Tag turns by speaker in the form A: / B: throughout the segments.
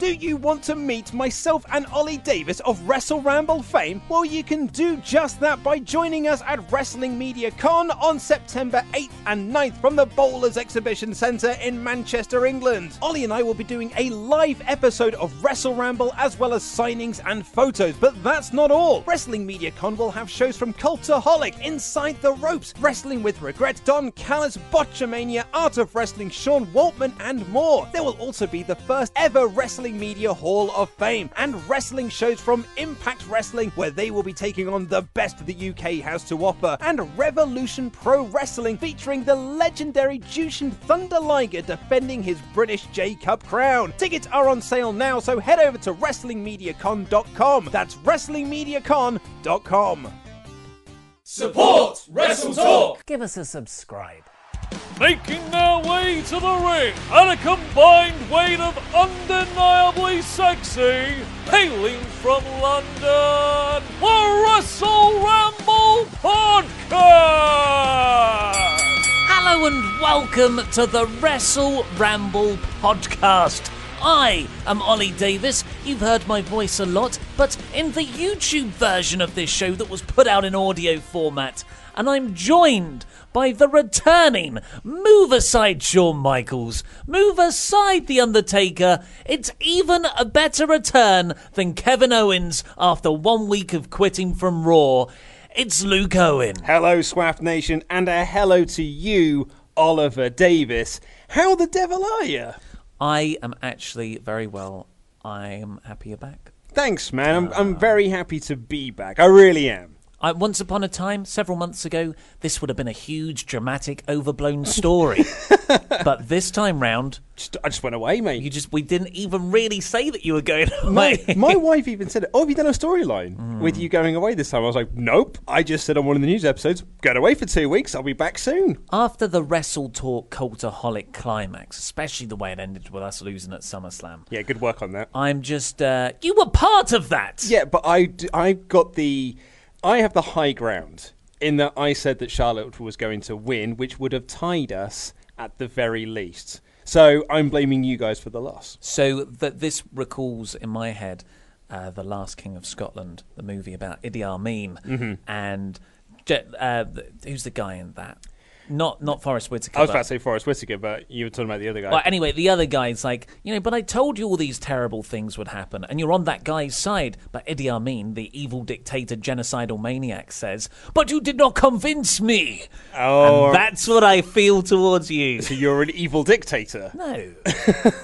A: Do you want to meet myself and Ollie Davis of Wrestle Ramble fame? Well, you can do just that by joining us at Wrestling Media Con on September 8th and 9th from the Bowlers Exhibition Centre in Manchester, England. Ollie and I will be doing a live episode of Wrestle Ramble as well as signings and photos, but that's not all. Wrestling Media Con will have shows from Cultaholic, Inside the Ropes, Wrestling with Regret, Don Callis, Botchamania, Art of Wrestling, Sean Waltman, and more. There will also be the first ever Wrestling Media Hall of Fame and wrestling shows from Impact Wrestling, where they will be taking on the best the UK has to offer, and Revolution Pro Wrestling featuring the legendary Jushin Thunder Liger defending his British J Cup crown. Tickets are on sale now, so head over to WrestlingMediaCon.com. That's WrestlingMediaCon.com.
B: Support Wrestle Talk.
C: Give us a subscribe.
B: Making their way to the ring at a combined weight of undeniably sexy, hailing from London, the Wrestle Ramble Podcast.
C: Hello and welcome to the Wrestle Ramble podcast. I am Ollie Davis. You've heard my voice a lot, but in the YouTube version of this show that was put out in audio format, and I'm joined by the returning Move Aside Shawn Michaels. Move aside The Undertaker. It's even a better return than Kevin Owens after one week of quitting from Raw. It's Luke Owen.
A: Hello, Swaff Nation, and a hello to you, Oliver Davis. How the devil are you?
C: I am actually very well. I am happy you're back.
A: Thanks, man. I'm, I'm uh, very happy to be back. I really am.
C: I, once upon a time, several months ago, this would have been a huge, dramatic, overblown story. but this time round,
A: Just, I just went away, mate.
C: you just we didn't even really say that you were going
A: my,
C: away.
A: my wife even said, "Oh, have you done a storyline with you going away this time?" I was like, "Nope. I just said on one of the news episodes, going away for two weeks. I'll be back soon."
C: After the Wrestle Talk Cultaholic climax, especially the way it ended with us losing at SummerSlam,
A: Yeah, good work on that.
C: I'm just uh, you were part of that.
A: Yeah, but I, I got the, I have the high ground in that I said that Charlotte was going to win, which would have tied us at the very least. So I'm blaming you guys for the loss.
C: So that this recalls in my head uh, the Last King of Scotland, the movie about Idi Amin,
A: Mm-hmm.
C: and uh, who's the guy in that? Not not Forest Whitaker.
A: I was about to say Forest Whitaker, but you were talking about the other guy.
C: Well, anyway, the other guy's like, you know, but I told you all these terrible things would happen, and you're on that guy's side. But Idi Amin, the evil dictator, genocidal maniac, says, but you did not convince me.
A: Oh.
C: and that's what I feel towards you.
A: so you're an evil dictator.
C: No,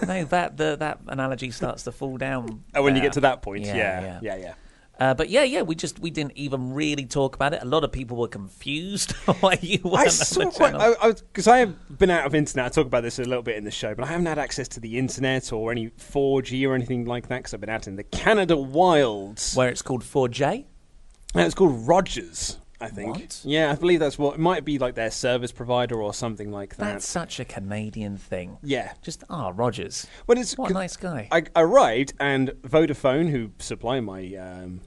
C: no, that the, that analogy starts to fall down.
A: Oh, when you get to that point,
C: Yeah,
A: yeah,
C: yeah.
A: yeah, yeah.
C: Uh, but yeah, yeah, we just we didn't even really talk about it. A lot of people were confused why you weren't
A: I
C: on
A: saw
C: the
A: quite
C: channel.
A: because I, have been out of internet. I talk about this a little bit in the show, but I haven't had access to the internet or any 4G or anything like that because I've been out in the Canada wilds.
C: where it's called 4J.
A: And it's called Rogers, I think.
C: What?
A: Yeah, I believe that's what it might be like their service provider or something like that.
C: That's such a Canadian thing.
A: yeah.
C: Just ah, Rogers.
A: But it's
C: What a nice guy.
A: I arrived and Vodafone, who supply my um,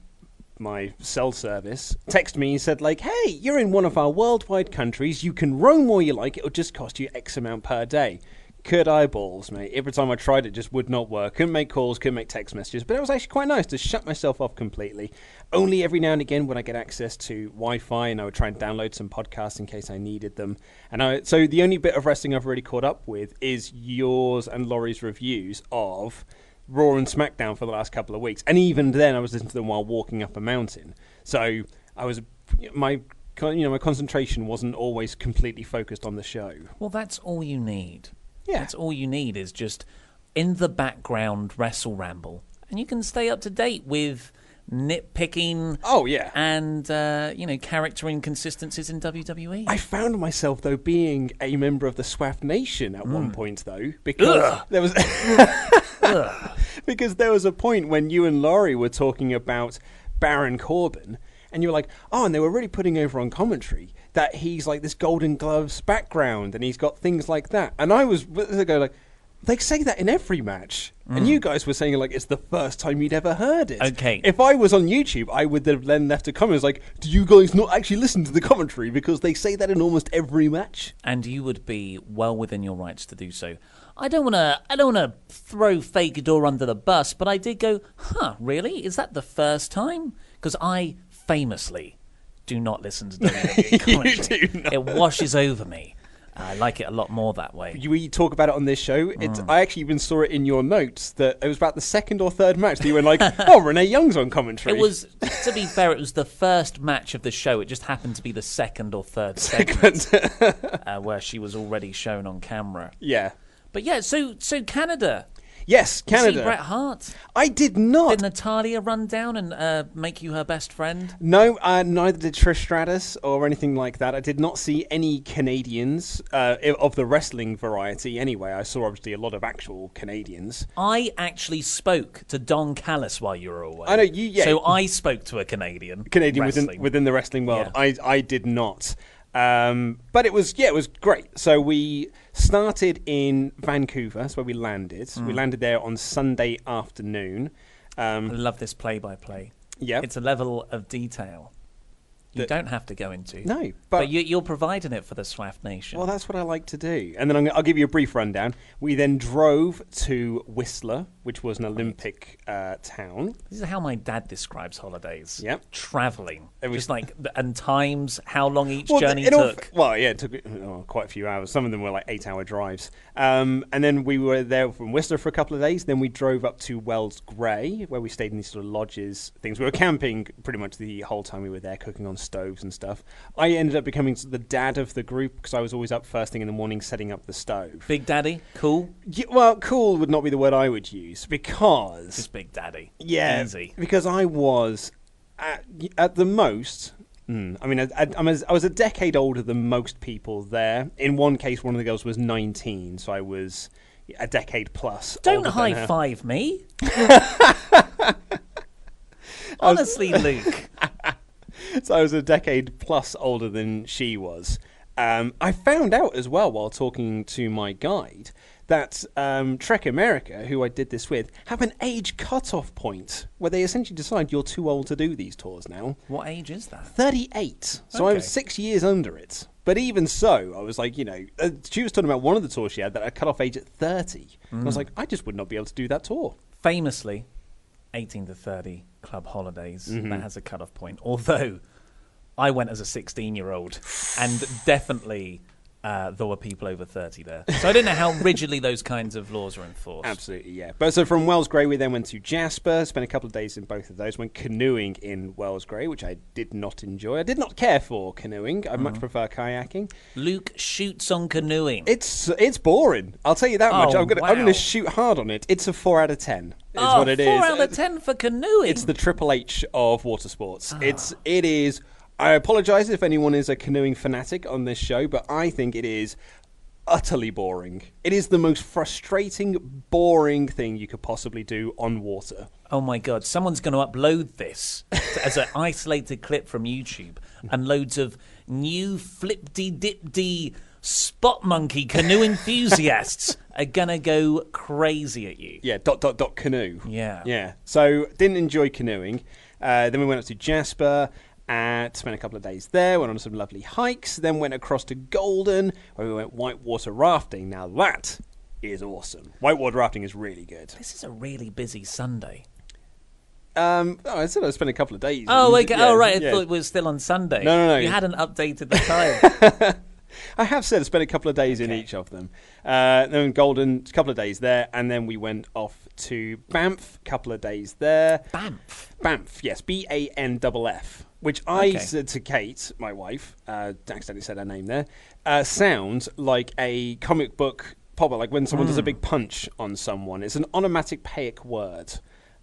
A: my cell service, texted me and said like, "Hey, you're in one of our worldwide countries. You can roam where you like. It'll just cost you X amount per day." Could eyeballs, mate. Every time I tried it, just would not work. Couldn't make calls, couldn't make text messages. But it was actually quite nice to shut myself off completely. Only every now and again would I get access to Wi-Fi, and I would try and download some podcasts in case I needed them. And I, so the only bit of wrestling I've really caught up with is yours and Laurie's reviews of Raw and SmackDown for the last couple of weeks, and even then, I was listening to them while walking up a mountain. So I was my you know my concentration wasn't always completely focused on the show.
C: Well, that's all you need.
A: Yeah.
C: That's all you need is just in the background Wrestle Ramble. And you can stay up to date with nitpicking
A: Oh yeah.
C: and, uh, you know, character inconsistencies in. WWE.
A: I found myself though being a member of the Swaff Nation at one point though because there was because there was a point when you and Laurie were talking about Baron Corbin and you were like, "Oh, and they were really putting over on commentary that he's like this Golden Gloves background and he's got things like that." And I was go like they say that in every match. And you mm. guys were saying like it's the first time you'd ever heard it.
C: Okay.
A: If I was on YouTube, I would have then left a comment like, "Do you guys not actually listen to the commentary because they say that in almost every match?"
C: and you would be well within your rights to do so. I don't want to. I don't want to throw Fake-Ador under the bus, but I did go. Huh? Really? Is that the first time? Because I famously do not listen to WWE commentary.
A: do not.
C: It washes over me. I like it a lot more that way.
A: You- we talk about it on this show. It's, I actually even saw it in your notes that it was about the second or third match that you were like, "Oh, Renee Young's on commentary."
C: It was, to be fair, it was the first match of the show. It just happened to be the second or third segment uh, where she was already shown on camera.
A: yeah.
C: But yeah, so so Canada.
A: Yes,
C: You See
A: Canada.
C: Bret Hart.
A: I did not.
C: Did Natalya run down and uh, make you her best friend?
A: No, uh, neither did Trish Stratus or anything like that. I did not see any Canadians uh, of the wrestling variety. Anyway, I saw obviously a lot of actual Canadians.
C: I actually spoke to Don Callis while you were away.
A: I know, you- yeah.
C: So I spoke to a Canadian.
A: Canadian
C: wrestling.
A: within within the wrestling world.
C: Yeah.
A: I I did not. Um, but it was yeah, it was great. So we started in Vancouver. That's where we landed.
C: Mm.
A: We landed there on Sunday afternoon.
C: I
A: Um,
C: love this play-by-play.
A: Yeah,
C: It's a level of detail you don't have to go into.
A: No,
C: but,
A: but-
C: you, you're providing it for the Swaff Nation.
A: well, that's what I like to do. And then I'm, I'll give you a brief rundown. We then drove to Whistler, which was an Olympic uh, town.
C: This is how my dad describes holidays.
A: Yep.
C: Traveling.
A: It was-
C: Just like, and times, how long each
A: Well,
C: journey
A: all-
C: took.
A: well, yeah, it took oh, quite a few hours. Some of them were like eight-hour drives. Um, and then we were there from Whistler for a couple of days. Then we drove up to Wells Gray, where we stayed in these sort of lodges, things. We were camping pretty much the whole time we were there, cooking on stoves and stuff. I ended up becoming the dad of the group because I was always up first thing in the morning setting up the stove.
C: Big Daddy, cool.
A: Yeah, well, cool would not be the word I would use because
C: Just Big Daddy.
A: yeah,
C: Easy.
A: because I was at, at the most. mm, I mean, I, I, I was a decade older than most people there. In one case, one of the girls was 19, so I was a decade plus.
C: Don't
A: older than
C: high five me. Honestly, Luke.
A: So I was a decade plus older than she was. Um, I found out as well while talking to my guide that um, Trek America, who I did this with, have an age cut-off point where they essentially decide you're too old to do these tours now.
C: What age is that?
A: 38. So I was six years under it. But even so, I was like, you know, uh, she was talking about one of the tours she had that I cut off age at 30. And I
C: Mm.
A: was like, I just would not be able to do that tour.
C: Famously, 18 to 30 club holidays.
A: Mm-hmm.
C: That has a cut-off point. Although, I went as a 16-year-old, and definitely uh, there were people over 30 there. So I don't know how rigidly those kinds of laws are enforced.
A: Absolutely, yeah. But so from Wells Gray, we then went to Jasper, spent a couple of days in both of those, went canoeing in Wells Gray, which I did not enjoy. I did not care for canoeing. I
C: Mm-hmm.
A: much prefer kayaking.
C: Luke shoots on canoeing.
A: It's it's boring. I'll tell you that much.
C: Oh,
A: I'm gonna
C: wow.
A: gonna shoot hard on it. It's a four out of ten. Is
C: oh,
A: what it is.
C: four out of 10 for canoeing.
A: It's the Triple H of water sports.
C: Ah.
A: It's it is. I apologize if anyone is a canoeing fanatic on this show, but I think it is utterly boring. It is the most frustrating, boring thing you could possibly do on water.
C: Oh my god, someone's going to upload this as an isolated clip from YouTube, and loads of new flip-de dip-de spot monkey canoe enthusiasts are going to go crazy at you.
A: Yeah, dot dot dot canoe.
C: Yeah.
A: yeah. So didn't enjoy canoeing. Uh, then we went up to Jasper. And spent a couple of days there, went on some lovely hikes, then went across to Golden, where we went whitewater rafting. Now that is awesome. Whitewater rafting is really good.
C: This is a really busy Sunday.
A: Um, oh, I said I spent a couple of days.
C: Oh, okay.
A: yeah,
C: oh, right. I
A: yeah.
C: thought it was still on Sunday.
A: No, no, no.
C: You hadn't updated the time.
A: I have said I spent a couple of days in each of them. Uh, then Golden, a couple of days there, and then we went off to Banff, a couple of days there.
C: Banff.
A: Banff, yes, B A N F F. Which I
C: Okay.
A: said to Kate, my wife, uh, accidentally said her name there, uh, sounds like a comic book pop like when someone does
C: Hmm.
A: a big punch on someone. It's an onomatopoeic word,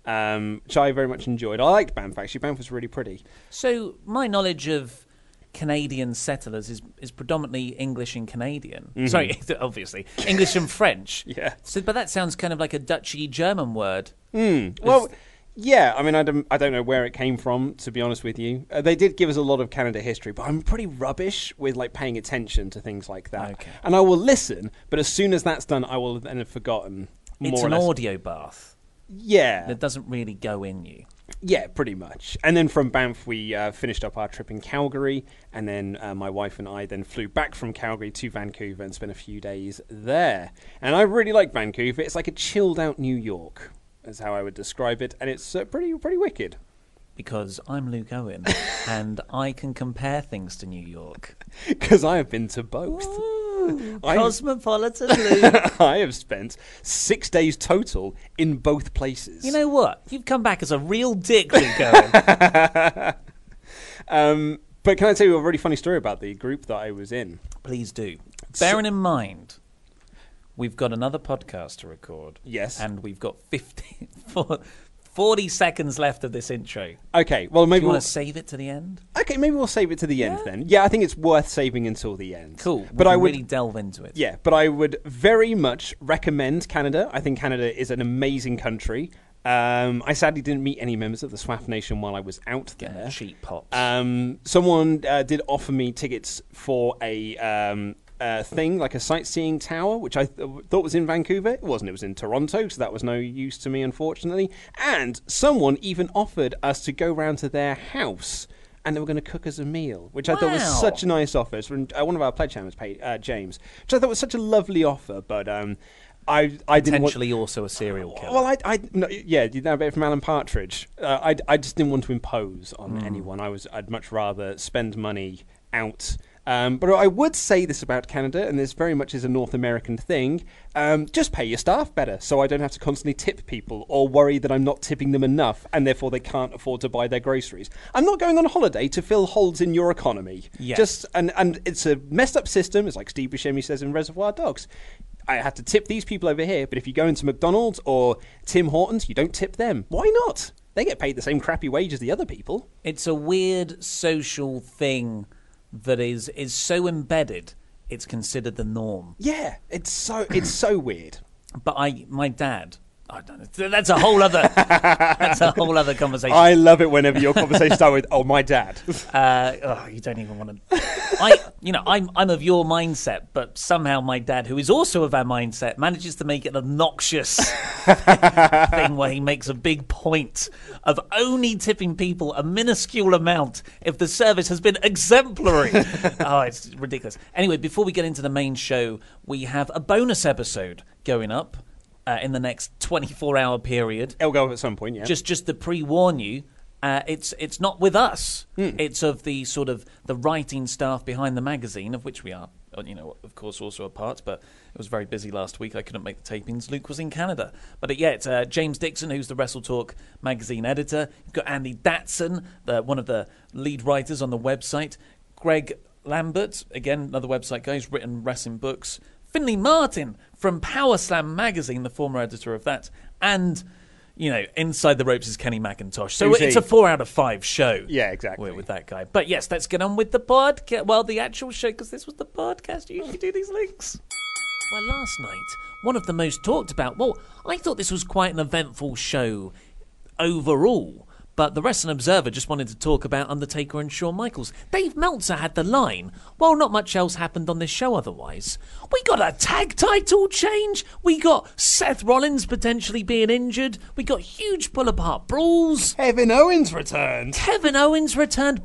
A: um, which I very much enjoyed. I liked Banff, actually. Banff was really pretty.
C: So my knowledge of Canadian settlers is is predominantly English and Canadian. Sorry, obviously English and French.
A: Mm-hmm. Yeah.
C: So, but that sounds kind of like a Dutchy German word.
A: Well, yeah, I mean, I don't, I don't know where it came from, to be honest with you. Uh, they did give us a lot of Canada history, but I'm pretty rubbish with like paying attention to things like that.
C: Okay.
A: And I will listen, but as soon as that's done, I will then have forgotten. More
C: It's
A: or
C: an
A: less.
C: audio bath
A: Yeah,
C: that doesn't really go in you.
A: yeah, pretty much. And then from Banff, we uh, finished up our trip in Calgary, and then uh, my wife and I then flew back from Calgary to Vancouver and spent a few days there. And I really like Vancouver. It's like a chilled out New York, is how I would describe it, and it's uh, pretty pretty wicked.
C: Because I'm Luke Owen and I can compare things to New York.
A: Because I have been to both. I-
C: Cosmopolitan Luke.
A: I have spent six days total in both places.
C: you know what? You've come back as a real dick, Luke Owen.
A: um, but can I tell you a really funny story about the group that I was in?
C: Please do. Bearing in mind, we've got another podcast to record.
A: Yes.
C: And we've got 50, 40 seconds left of this intro.
A: Okay, well
C: Do
A: maybe
C: you
A: we'll,
C: want to save it to the end?
A: okay, maybe we'll save it to the end then. Yeah, I think it's worth saving until the end.
C: Cool.
A: But I would
C: really delve into it.
A: Yeah, but I would very much recommend Canada. I think Canada is an amazing country. Um, I sadly didn't meet any members of the SWAF Nation while I was out there.
C: cheap pops.
A: Um, someone uh, did offer me tickets for a um, uh, thing, like a sightseeing tower, which I th- thought was in Vancouver. It wasn't. It was in Toronto, so that was no use to me, unfortunately. And someone even offered us to go round to their house. And they were going to cook us a meal, which I thought was such a nice offer. It's from uh, one of our pledge members, paid, uh, James, which I thought was such a lovely offer. But um, I, I didn't want.
C: Potentially also a serial killer.
A: Well, I, I no, yeah, you know a bit from Alan Partridge. Uh, I, I just didn't want to impose on
C: Hmm.
A: anyone. I was, I'd much rather spend money out. Um, but I would say this about Canada, and this very much is a North American thing. Um, just pay your staff better, so I don't have to constantly tip people or worry that I'm not tipping them enough, and therefore they can't afford to buy their groceries. I'm not going on holiday to fill holes in your economy.
C: Yes.
A: Just and and it's a messed up system. It's like Steve Buscemi says in Reservoir Dogs. I had to tip these people over here, but if you go into McDonald's or Tim Hortons, you don't tip them. Why not? They get paid the same crappy wage as the other people.
C: it's a weird social thing that is is so embedded it's considered the norm.
A: Yeah, it's so it's so weird.
C: But I, my dad, I don't know. That's a whole other. that's a whole other conversation.
A: I love it whenever your conversation start with "Oh, my dad."
C: Uh, oh, you don't even want to. I, you know, I'm I'm of your mindset, but somehow my dad, who is also of our mindset, manages to make it an obnoxious thing where he makes a big point of only tipping people a minuscule amount if the service has been exemplary. oh, it's ridiculous. Anyway, before we get into the main show, we have a bonus episode going up uh, in the next 24 hour period.
A: It'll go up at some point. Yeah.
C: just just to pre-warn you uh, it's it's not with us. It's of the sort of the writing staff behind the magazine of which we are uh, you know of course also a part but it was very busy last week. I couldn't make the tapings. Luke was in canada. But uh, yeah it's uh, james dixon who's the wrestle talk magazine editor. You've got andy datson the, one of the lead writers on the website. Greg lambert again another website guy who's written wrestling books. Finley martin from power slam magazine the former editor of that and you know, inside the ropes is Kenny McIntosh. So
A: Who's
C: it's
A: he?
C: a four out of five show.
A: Yeah, exactly.
C: With, that guy. But yes, let's get on with the podcast. Well, the actual show, because this was the podcast. You usually do these links. Well, last night, one of the most talked about. Well, I thought this was quite an eventful show overall. But the Wrestling Observer just wanted to talk about Undertaker and Shawn Michaels. Dave Meltzer had the line. Well, not much else happened on this show otherwise. We got a tag title change. We got Seth Rollins potentially being injured. We got huge pull apart brawls.
A: Kevin Owens returned.
C: Kevin Owens returned.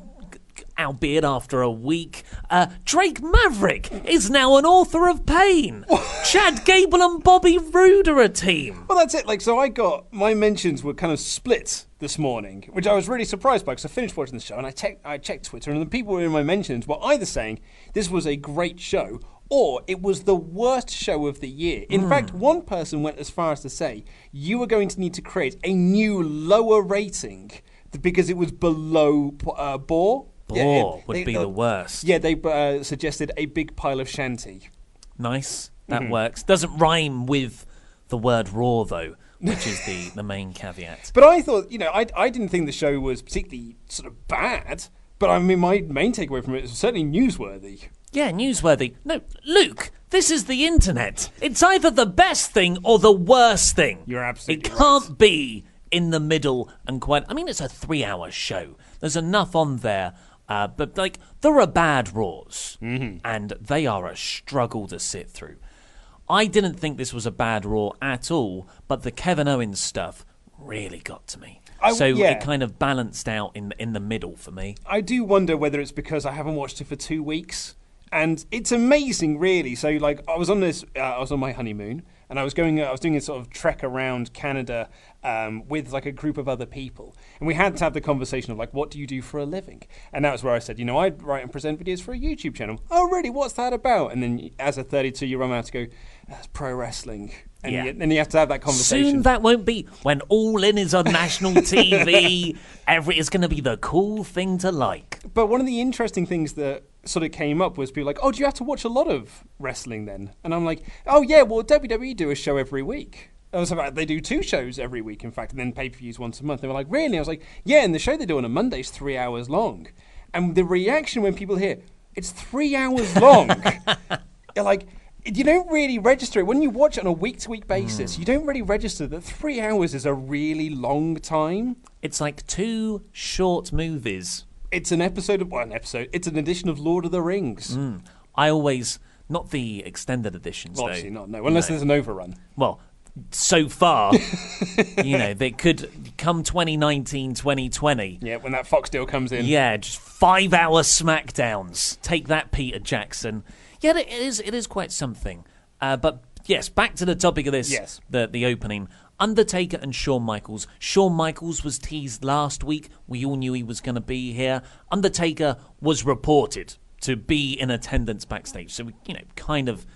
C: Albeit after a week. Uh, Drake Maverick is now an author of pain. Chad Gable and Bobby Roode are a team.
A: Well, that's it. Like, so I got my mentions were kind of split this morning, which I was really surprised by because I finished watching the show and I, check, I checked Twitter, and the people in my mentions were either saying this was a great show or it was the worst show of the year. In fact, one person went as far as to say you were going to need to create a new lower rating because it was below uh, Bore.
C: Bore
A: it-
C: would be
A: uh,
C: the worst.
A: Yeah, they uh, suggested a big pile of shanty.
C: Nice. That
A: Mm-hmm.
C: works. Doesn't rhyme with the word raw, though, which is the, the main caveat.
A: But I thought, you know, I, I didn't think the show was particularly sort of bad. But I mean, my main takeaway from it is certainly newsworthy.
C: Yeah, newsworthy. No, Luke, this is the internet. It's either the best thing or the worst thing.
A: You're absolutely
C: It can't be in the middle and quite. I mean, it's a three hour show. There's enough on there. Uh, but, like, there are bad Raws,
A: Mm-hmm.
C: and they are a struggle to sit through. I didn't think this was a bad Raw at all, but the Kevin Owens stuff really got to me.
A: I-
C: so
A: yeah.
C: it kind of balanced out in in the middle for me.
A: I do wonder whether it's because I haven't watched it for two weeks, and it's amazing, really. So, like, I was on this, uh, I was on my honeymoon, and I was going, I was doing a sort of trek around Canada um, with like a group of other people, and we had to have the conversation of like, what do you do for a living? And that was where I said, you know, I write and present videos for a YouTube channel. Oh, really? What's that about? And then, as a 32 year old, I have to go, that's pro wrestling, and
C: Yeah.
A: you, then you have to have that conversation.
C: Soon that won't be when All In is on national TV. Every it's going to be the cool thing to like.
A: But one of the interesting things that sort of came up was people like, "Oh, do you have to watch a lot of wrestling then?" And I'm like, "Oh yeah, well WWE do a show every week." I was like, they do two shows every week, in fact, and then pay per views once a month. They were like, "Really?" I was like, "Yeah." And the show they do on a Monday is three hours long, and the reaction when people hear it's three hours long, you're like. You don't really register it when you watch it on a week to week basis. Hmm. You don't really register that three hours is a really long time.
C: It's like two short movies.
A: It's an episode of well, an episode. It's an edition of Lord of the Rings.
C: I always not the extended editions
A: Well,
C: though.
A: obviously not. No, unless there's an overrun.
C: Well, so far, you know, they could come 2019, 2020.
A: Yeah, when that Fox deal comes in.
C: Yeah, just five hour smackdowns. Take that, Peter Jackson. Yeah, it is. It is quite something. Uh, but yes, back to the topic of this.
A: Yes.
C: the the opening. Undertaker and Shawn Michaels. Shawn Michaels was teased last week. We all knew he was going to be here. Undertaker was reported to be in attendance backstage. So we, you know, kind of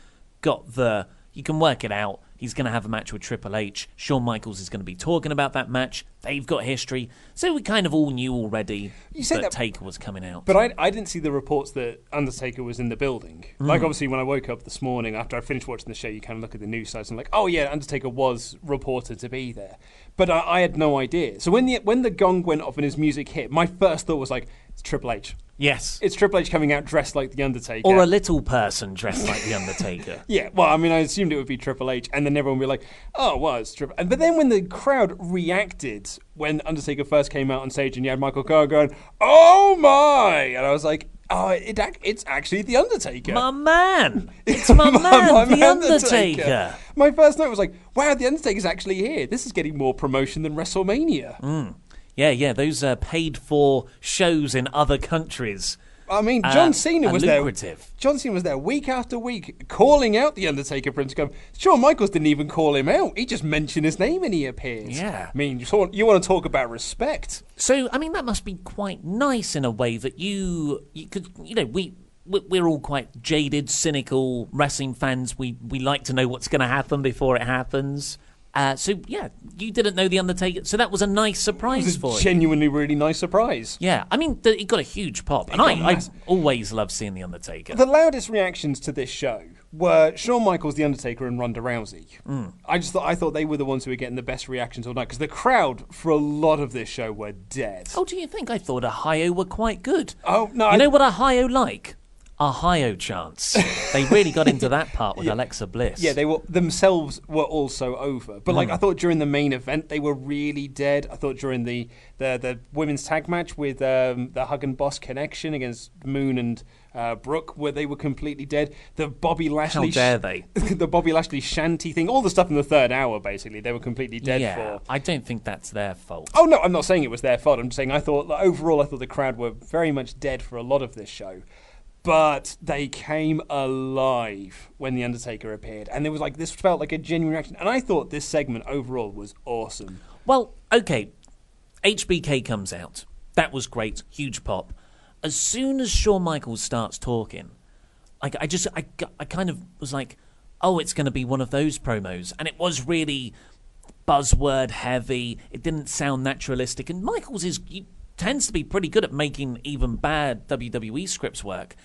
C: got the. You can work it out. He's going to have a match with Triple H. Shawn Michaels is going to be talking about that match. They've got history. So we kind of all knew already
A: You
C: that,
A: that-
C: Taker was coming out.
A: But I, I didn't see the reports that Undertaker was in the building.
C: Mm.
A: Like, obviously, when I woke up this morning after I finished watching the show, you kind of look at the news sites and like, oh yeah, Undertaker was reported to be there. But I, I had no idea. So when the when the gong went off and his music hit, my first thought was like, it's Triple H.
C: yes.
A: It's Triple H coming out dressed like the Undertaker.
C: or a little person dressed like the Undertaker.
A: Yeah, well, I mean, I assumed it would be Triple H, and then everyone would be like, "Oh, well, it's Triple." And but then when the crowd reacted when Undertaker first came out on stage, and you had Michael Cole going, "Oh my!" and I was like, "Oh, it, it's actually the Undertaker."
C: my man! It's my, man, the Undertaker.
A: My first note was like, "Wow, the Undertaker's actually here. This is getting more promotion than WrestleMania."
C: Mm. Yeah, yeah, those are paid for shows in other countries.
A: I mean, John
C: Uh,
A: Cena was
C: lucrative.
A: there. John Cena was there week after week, calling out the Undertaker for him to come. Shawn Michaels didn't even call him out; he just mentioned his name and he appeared.
C: Yeah.
A: I mean, you, want to talk about respect?
C: So, I mean, that must be quite nice in a way that you you could, you know, we we- we're all quite jaded, cynical wrestling fans. We we like to know what's going to happen before it happens. Uh, so yeah, you didn't know the Undertaker, so that was a nice
A: It
C: surprise for you.
A: genuinely really nice surprise.
C: Yeah, I mean, th- it got a huge pop, and I, I always love seeing the Undertaker.
A: The loudest reactions to this show were Shawn Michaels, The Undertaker, and Ronda Rousey.
C: Mm.
A: I just thought I thought they were the ones who were getting the best reactions all night because the crowd for a lot of this show were dead.
C: Oh, do you think? I thought Ohio were quite good.
A: Oh, no,
C: You
A: I-
C: know what Ohio like? Ohio chance. they really got into that part with Alexa Bliss.
A: Yeah, they were themselves were also over. But like I thought during the main event they were really dead. I thought during the the, the women's tag match with um, the Hug and Boss connection against Moon and uh, Brooke, where they were completely dead. The Bobby Lashley, how
C: dare they.
A: the Bobby Lashley shanty thing, all the stuff in the third hour, basically, they were completely dead
C: yeah,
A: for.
C: I don't think that's their fault.
A: Oh no, I'm not saying it was their fault. I'm just saying I thought like, overall I thought the crowd were very much dead for a lot of this show. But they came alive when the Undertaker appeared, and there was like this felt like a genuine reaction. And I thought this segment overall was awesome.
C: Well, okay. HBK comes out. That was great. Huge pop. As soon as Shawn Michaels starts talking, I, I just, I, I kind of was like, oh, it's going to be one of those promos. And it was really buzzword heavy. It didn't sound naturalistic. And Michaels is he tends to be pretty good at making even bad WWE scripts work.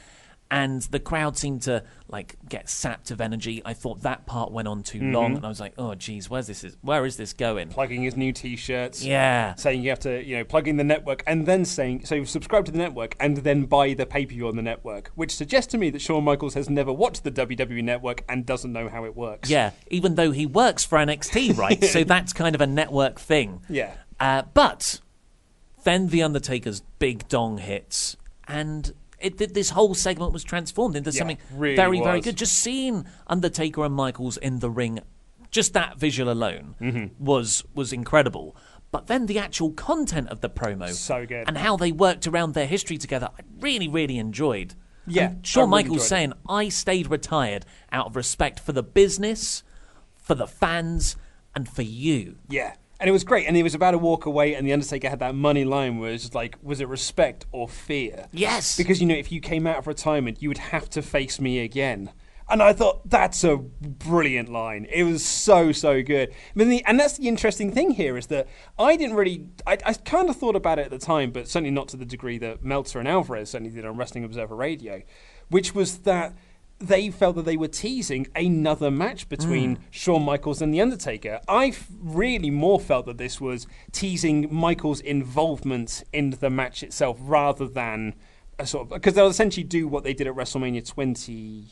C: And the crowd seemed to like get sapped of energy. I thought that part went on too long, and I was like, "Oh, geez, where's this? Is where is this going?"
A: Plugging his new T-shirts,
C: Yeah,
A: saying you have to, you know, plug in the network, and then saying so subscribe to the network, and then buy the pay-per-view on the network, which suggests to me that Shawn Michaels has never watched the WWE network and doesn't know how it works.
C: Yeah, even though he works for NXT, right? so that's kind of a network thing.
A: Yeah.
C: Uh, but then The Undertaker's big dong hits, and it, th- this whole segment was transformed into
A: Yeah,
C: something
A: really
C: very, very good. Just seeing Undertaker and Michaels in the ring, just that visual alone
A: Mm-hmm.
C: was was incredible. But then the actual content of the promo,
A: So good.
C: and how they worked around their history together, I really, really enjoyed.
A: Yeah,
C: And Shawn
A: really
C: Michaels saying, "I stayed retired out of respect for the business, for the fans, and for you."
A: Yeah. And it was great. And he was about to walk away, and The Undertaker had that money line where it's like, was it respect or fear?
C: Yes.
A: Because, you know, if you came out of retirement, you would have to face me again. And I thought, that's a brilliant line. It was so, so good. The, and that's the interesting thing here is that I didn't really, I, I kind of thought about it at the time, but certainly not to the degree that Meltzer and Alvarez certainly did on Wrestling Observer Radio, which was that they felt that they were teasing another match between mm. Shawn Michaels and The Undertaker. I really more felt that this was teasing Michaels' involvement in the match itself rather than a sort of. Because they'll essentially do what they did at WrestleMania 20.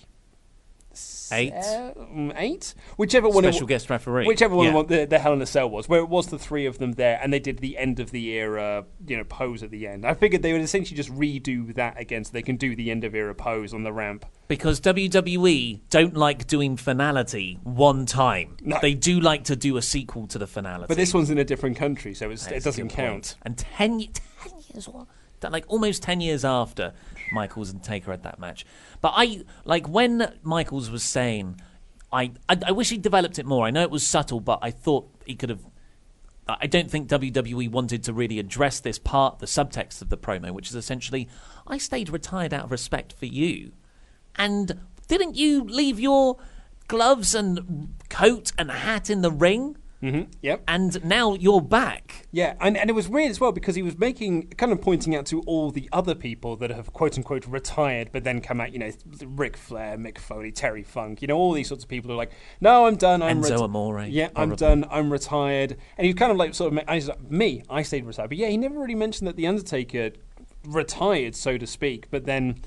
C: Eight.
A: Um, eight, whichever one.
C: Special guest referee.
A: Whichever one
C: Yeah.
A: the, the Hell in a Cell was, where it was the three of them there, and they did the end of the era, you know, pose at the end. I figured they would essentially just redo that again, so they can do the end of era pose on the ramp.
C: Because WWE don't like doing finality one time.
A: No.
C: They do like to do a sequel to the finality.
A: But this one's in a different country, so it's, it doesn't count.
C: point. And 10, ye- 10 years, what? Like almost 10 years after Michaels and Taker had that match. But I, like when Michaels was saying, I, I, I wish he developed it more. I know it was subtle, but I thought he could have. I don't think WWE wanted to really address this part, the subtext of the promo, which is essentially, I stayed retired out of respect for you. And didn't you leave your gloves and coat and hat in the ring?
A: Mm-hmm. Yep.
C: And now you're back.
A: Yeah, and, and it was weird as well because he was making, kind of pointing out to all the other people that have quote unquote retired but then come out, you know, Ric Flair, Mick Foley, Terry Funk, you know, all these sorts of people who are like, no, I'm done. I'm
C: Enzo Amore,
A: Yeah, I'm done. I'm retired. And he kind of like sort of, I like, me, I stayed retired. But yeah, he never really mentioned that The Undertaker retired, so to speak, but then.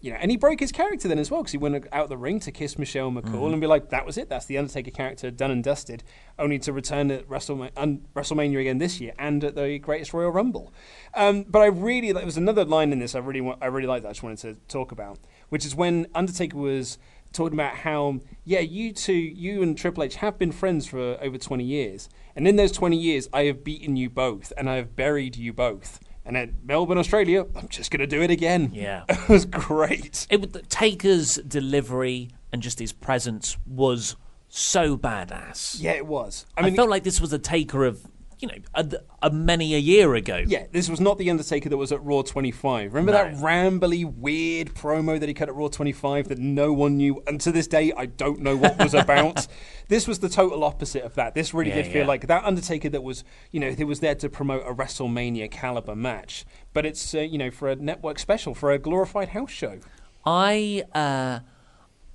A: You know, and he broke his character then as well because he went out the ring to kiss Michelle McCool
C: Mm-hmm.
A: and be like, "That was it. That's the Undertaker character done and dusted." Only to return at WrestleMania, un- WrestleMania again this year and at the Greatest Royal Rumble. Um, but I really, there was another line in this I really, want, I really liked that I just wanted to talk about, which is when Undertaker was talking about how, yeah, you two, you and Triple H have been friends for over 20 years, and in those 20 years, I have beaten you both and I have buried you both. And at Melbourne, Australia, I'm just going to do it again.
C: Yeah.
A: it was great.
C: It would, Taker's delivery and just his presence was so badass.
A: Yeah, it was.
C: I,
A: I mean,
C: felt like this was a Taker of, you know, a, a many a year ago.
A: Yeah, this was not the Undertaker that was at Raw 25. Remember that rambly, weird promo that he cut at Raw 25 that no one knew, and to this day I don't know what was about. this was the total opposite of that. This really
C: Yeah,
A: did feel
C: yeah.
A: like that Undertaker that was, you know, he was there to promote a WrestleMania caliber match, but it's, uh, you know, for a network special, for a glorified house show.
C: I uh,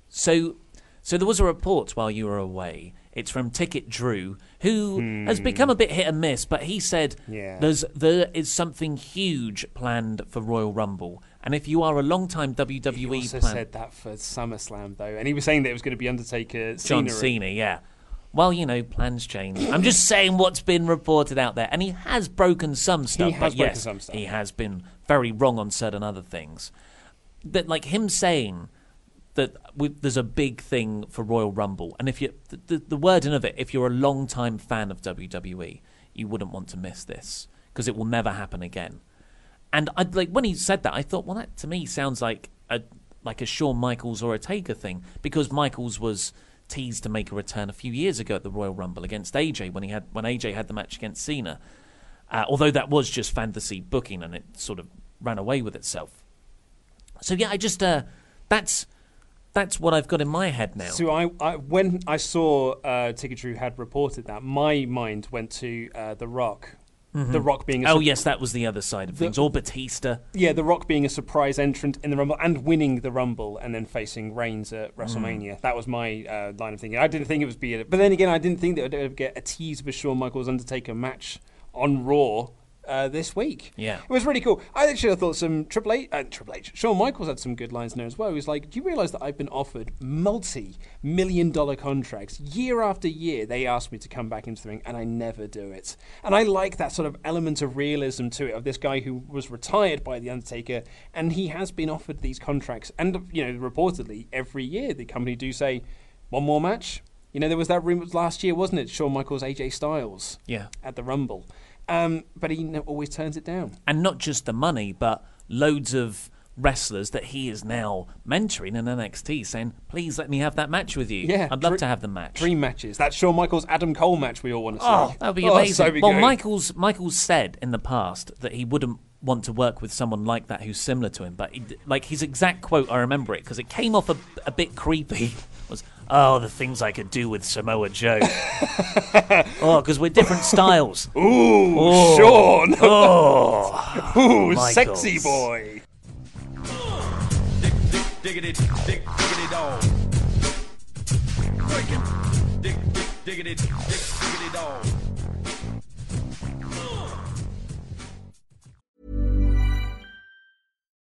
C: so so there was a report while you were away It's from Ticket Drew, who has hmm. become a bit hit and miss, but he said
A: Yeah.
C: there's there is something huge planned for Royal Rumble, and if you are a long-time WWE
A: He also
C: plan-
A: said that for SummerSlam though, and he was saying that it was going to be Undertaker,
C: John
A: Cena.
C: Cena, yeah. Well, you know, plans change. I'm just saying what's been reported out there, and he has broken some stuff.
A: has
C: but
A: broken
C: yes,
A: some stuff.
C: he has been very wrong on certain other things. That, like him saying that we, there's a big thing for Royal Rumble, and if you the, the, the wording of it, if you're a long time fan of WWE, you wouldn't want to miss this because it will never happen again. And I like when he said that, I thought, well, that to me sounds like a like a Shawn Michaels or a Taker thing because Michaels was teased to make a return a few years ago at the Royal Rumble against AJ when he had when AJ had the match against Cena. Uh, although that was just fantasy booking and it sort of ran away with itself. So yeah, I just uh, that's that's what I've got in my head now.
A: So I, I when I saw uh, Ticket Drew had reported that, my mind went to uh, The Rock. The Rock being a
C: oh yes, that was the other side of things. Or Batista.
A: yeah, The Rock being a surprise entrant in the Rumble and winning the Rumble and then facing Reigns at WrestleMania. That was my uh, line of thinking. I didn't think it was be, but then again, I didn't think that it would get a tease of a Shawn Michaels Undertaker match on Raw. Uh, this week,
C: Yeah.
A: it was really cool. I actually thought some Triple H, uh, Triple H, Shawn Michaels had some good lines in there as well. He was like, "Do you realise that I've been offered multi-million dollar contracts year after year? They asked me to come back into the ring, and I never do it. And I like that sort of element of realism to it of this guy who was retired by the Undertaker, and he has been offered these contracts. And you know, reportedly every year the company do say, one more match. You know, there was that rumor last year, wasn't it? Shawn Michaels, AJ Styles,
C: Yeah.
A: at the Rumble. Um, but he always turns it down.
C: and not just the money, but loads of wrestlers that he is now mentoring in NXT, saying, "Please let me have that match with you.
A: Yeah,
C: I'd love to have the match."
A: Dream matches. That Shawn Michaels Adam Cole match we all want to see.
C: Oh, that would be
A: Oh,
C: amazing.
A: be
C: well,
A: good.
C: Michael's Michael's said in the past that he wouldn't want to work with someone like that who's similar to him, but he, like his exact quote, I remember it because it came off a, a bit creepy. Was oh the things I could do with Samoa Joe. oh, because we're different styles.
A: Ooh,
C: Oh.
A: Shawn.
C: Oh,
A: Ooh,
C: Michaels.
A: sexy boy.
D: diggity, dig, diggity dog. Breaking, dig, dig, diggity, dig, diggity dog.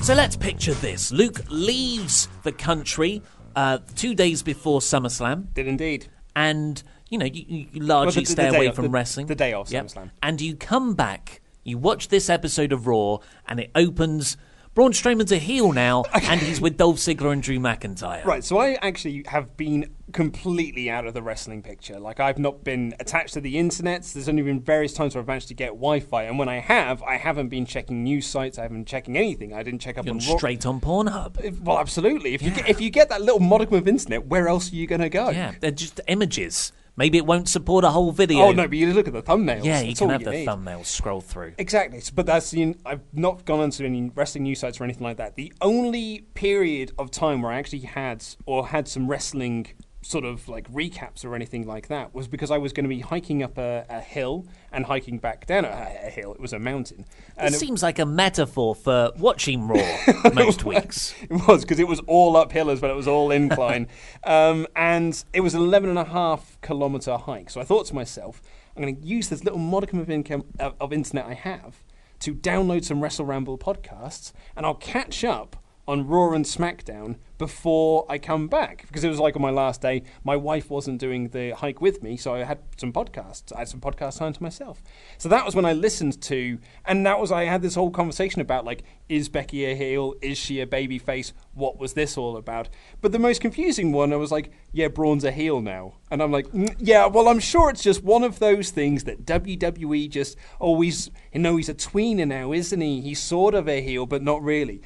C: So let's picture this: Luke leaves the country uh, two days before SummerSlam.
A: Did indeed.
C: and you know you, you largely
A: Well, the- the
C: stay
A: day
C: away from
A: the-
C: wrestling.
A: the day of
C: Yep.
A: SummerSlam.
C: and you come back. You watch this episode of Raw, and it opens Braun Strowman's a heel now, and he's with Dolph Ziggler and Drew McIntyre.
A: Right, so I actually have been completely out of the wrestling picture. Like, I've not been attached to the internet. There's only been various times where I've managed to get Wi Fi, and when I have, I haven't been checking news sites, I haven't been checking anything. I didn't check up
C: You're
A: on
C: straight on Pornhub.
A: If- Well, absolutely. If you get, if you get that little modicum of internet, where else are you going to go?
C: Yeah, they're just images. Maybe it won't support a whole video.
A: Oh no, but you look at the thumbnails.
C: Yeah, you can have
A: you
C: the
A: need.
C: thumbnails scroll through.
A: Exactly. But that's the. I've not gone onto any wrestling news sites or anything like that. The only period of time where I actually had or had some wrestling sort of like recaps or anything like that was because I was going to be hiking up a, a hill and hiking back down a, a hill. It was a mountain. And It
C: seems like a metaphor for watching Raw most weeks.
A: It was because it was all uphill as well. It was all incline, um, and it was an 11 and a half kilometer hike. So I thought to myself, I'm going to use this little modicum of income of, of internet I have to download some Wrestle Ramble podcasts, and I'll catch up on Raw and SmackDown before I come back because it was like on my last day. My wife wasn't doing the hike with me, so I had some podcasts. I had some podcast time to myself. So that was when I listened to, and that was I had this whole conversation about like, is Becky a heel? Is she a baby face? What was this all about? But the most confusing one, I was like, yeah, Braun's a heel now, and I'm like, "Mm, yeah, well, I'm sure it's just one of those things that WWE just always, you know, he's a tweener now, isn't he? He's sort of a heel, but not really.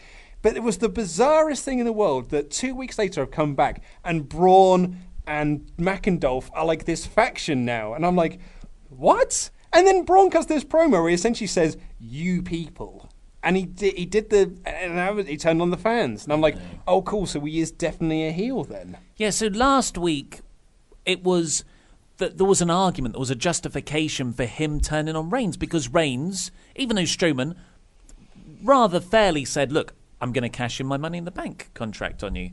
A: But it was the bizarrest thing in the world that two weeks later I've come back and Braun and McIndolf are like this faction now. And I'm like, what? And then Braun cuts this promo where he essentially says, you people. And he did, he did the, and I was, he turned on the fans. And I'm like, oh, cool, so he is definitely a heel then.
C: Yeah, so last week it was that there was an argument, there was a justification for him turning on Reigns because Reigns, even though Strowman rather fairly said, "Look, I'm going to cash in my Money in the Bank contract on you,"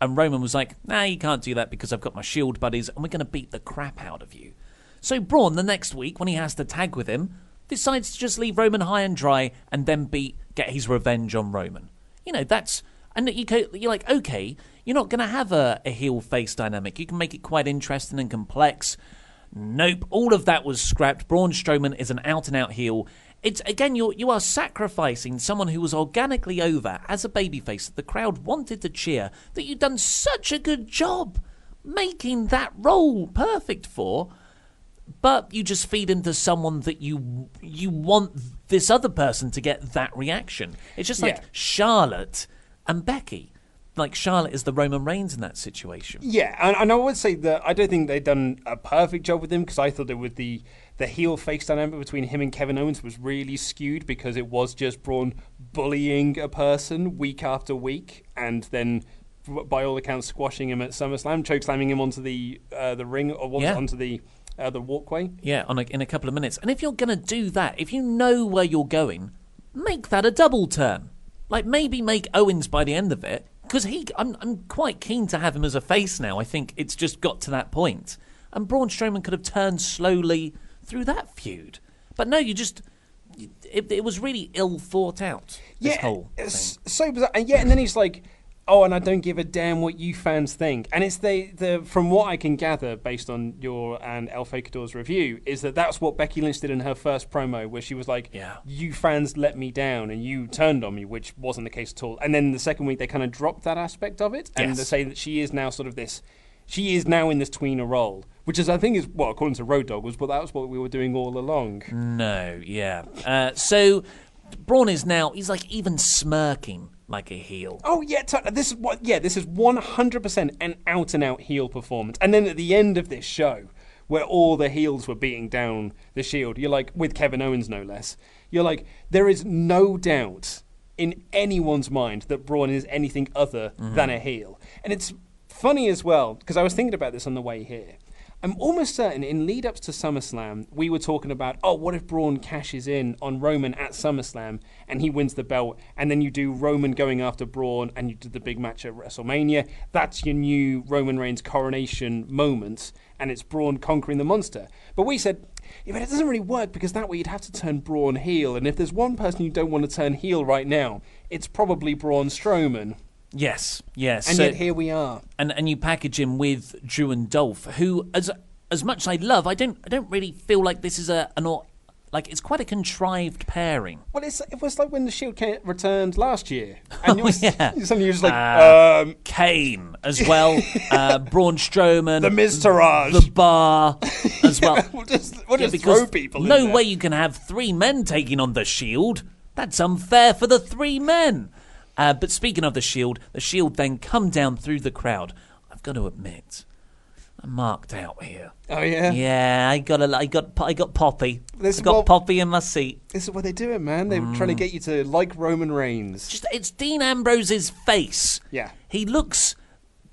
C: and Roman was like, "Nah, you can't do that because I've got my Shield buddies, and we're going to beat the crap out of you." So Braun, the next week when he has to tag with him, decides to just leave Roman high and dry and then beat, get his revenge on Roman. You know, that's and you co- you're like, okay, you're not going to have a, a heel face dynamic. You can make it quite interesting and complex. Nope, all of that was scrapped. Braun Strowman is an out and out heel. It's again, you you are sacrificing someone who was organically over as a babyface that the crowd wanted to cheer. That you've done such a good job making that role perfect for but you just feed into someone that you you want this other person to get that reaction. It's just like
A: Yeah.
C: Charlotte and Becky. Like Charlotte is the Roman Reigns in that situation.
A: Yeah, and, and I would say that I don't think they've done a perfect job with him because I thought it was the the heel face dynamic between him and Kevin Owens was really skewed because it was just Braun bullying a person week after week and then by all accounts squashing him at SummerSlam, choke slamming him onto the uh, the ring or onto,
C: Yeah.
A: onto the uh, the walkway.
C: Yeah, on a, in a couple of minutes. And if you're going to do that, if you know where you're going, make that a double turn. Like maybe make Owens by the end of it, because he, I'm, I'm quite keen to have him as a face now. I think it's just got to that point. point, and Braun Strowman could have turned slowly through that feud. But no, you just, it, it was really ill thought out.
A: Yeah,
C: whole uh,
A: it's so bizarre. And yeah, and then he's like, "Oh, and I don't give a damn what you fans think." And it's the the from what I can gather based on your and El Fakador's review is that that's what Becky Lynch did in her first promo, where she was like,
C: Yeah.
A: "You fans let me down and you turned on me," which wasn't the case at all. And then the second week they kind of dropped that aspect of it and
C: Yes.
A: they say that she is now sort of this. She is now in this tweener role, which is, I think, is well, according to Road Dog, was but that was what we were doing all along.
C: No, yeah. Uh, so Braun is now, he's like even smirking like a heel.
A: Oh yeah, t- this is what. Yeah, this is one hundred percent an out and out heel performance. And then at the end of this show, where all the heels were beating down the Shield, you're like with Kevin Owens no less. You're like there is no doubt in anyone's mind that Braun is anything other than a heel, and it's funny as well because I was thinking about this on the way here. I'm almost certain in lead ups to SummerSlam, we were talking about, oh, what if Braun cashes in on Roman at SummerSlam and he wins the belt, and then you do Roman going after Braun and you do the big match at WrestleMania. That's your new Roman Reigns coronation moment, and it's Braun conquering the monster. But we said, yeah, but it doesn't really work because that way you'd have to turn Braun heel, and if there's one person you don't want to turn heel right now, it's probably Braun Strowman.
C: Yes, yes.
A: And
C: So-
A: yet here we are.
C: and and you package him with Drew and Dolph, who as as much as I love, I don't I don't really feel like this is a an like it's quite a contrived pairing.
A: Well, it's, it was like when the Shield came, returned last year, and you
C: Oh, yeah.
A: suddenly you're just like,
C: Uh,
A: um,
C: Kane as well, uh, Braun Strowman,
A: the Miztourage.
C: the Bar as well.
A: we'll just, we'll
C: Yeah,
A: just throw people. in
C: no way you can have three men taking on the Shield. That's unfair for the three men. Uh, but speaking of the Shield, the Shield then come down through the crowd. I've got to admit, I'm marked out here.
A: Oh yeah.
C: Yeah, I got a, I got, I got Poppy.
A: This-
C: I got
A: well-
C: Poppy in my seat.
A: This is what they're doing, man. They're trying to get you to like Roman Reigns.
C: Just, it's Dean Ambrose's face.
A: Yeah.
C: He looks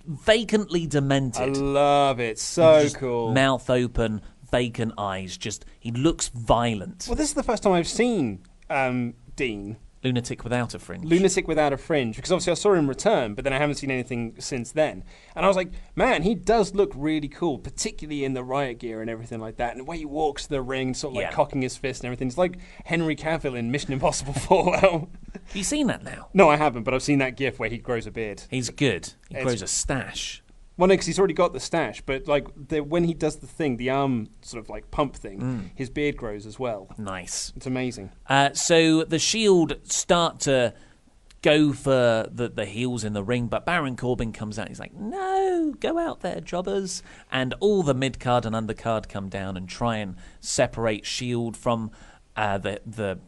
C: vacantly demented.
A: I love it. So cool.
C: Mouth open, vacant eyes. Just he looks violent.
A: Well, this is the first time I've seen um, Dean
C: Lunatic without a fringe.
A: lunatic without a fringe because obviously I saw him return, but then I haven't seen anything since then. And I was like, man, he does look really cool, particularly in the riot gear and everything like that. And the way he walks the ring, sort of like
C: Yeah.
A: cocking his fist and everything. It's like Henry Cavill in Mission Impossible Fallout.
C: Have you seen that now?
A: no, I haven't, but I've seen that gif where he grows a beard.
C: He's good. He
A: It's-
C: grows a stash.
A: Well, no, because he's already got the stash, but like the, when he does the thing, the arm sort of like pump thing,
C: Mm.
A: his beard grows as well.
C: Nice.
A: It's amazing.
C: Uh, so the Shield start to go for the, the heels in the ring, but Baron Corbin comes out. He's like, "No, go out there, jobbers!" And all the mid card and undercard come down and try and separate Shield from uh, the the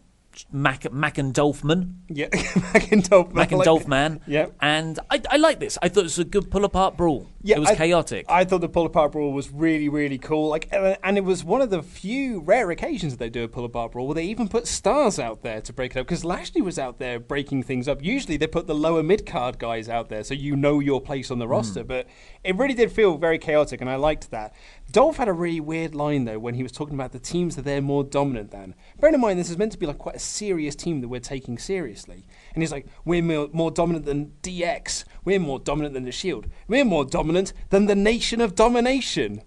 C: Mac Mac and Dolphman.
A: Yeah, Mac and Dolph.
C: Mac and
A: like-
C: man. And I, I like this. I thought it was a good pull apart brawl.
A: Yeah,
C: it was
A: I-
C: chaotic.
A: I thought the pull apart brawl was really, really cool. Like, uh, and it was one of the few rare occasions that they do a pull apart brawl where they even put stars out there to break it up. Because Lashley was out there breaking things up. Usually they put the lower mid card guys out there, so you know your place on the roster. But it really did feel very chaotic, and I liked that. Dolph had a really weird line though when he was talking about the teams that they're more dominant than. Bear in mind, this is meant to be like quite a serious team that we're taking seriously. And he's like, we're more, more dominant than DX. We're more dominant than the Shield. We're more dominant than the Nation of Domination.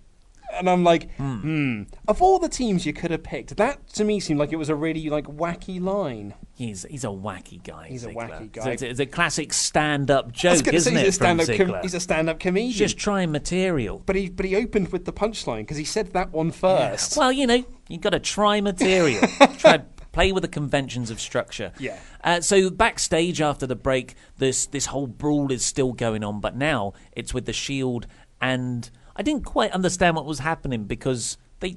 A: And I'm like, hmm. Of all the teams you could have picked, that to me seemed like it was a really like wacky line.
C: He's he's a wacky guy.
A: He's a wacky guy.
C: It's, it's a classic stand-up joke, isn't
A: say
C: it?
A: he's a stand-up. com- he's a stand-up comedian.
C: He's just trying material.
A: but he but he opened with the punchline because he said that one first.
C: Well, you know, you've got to try material. try play with the conventions of structure.
A: Yeah.
C: Uh, so backstage after the break, this this whole brawl is still going on, but now it's with the Shield, and I didn't quite understand what was happening because they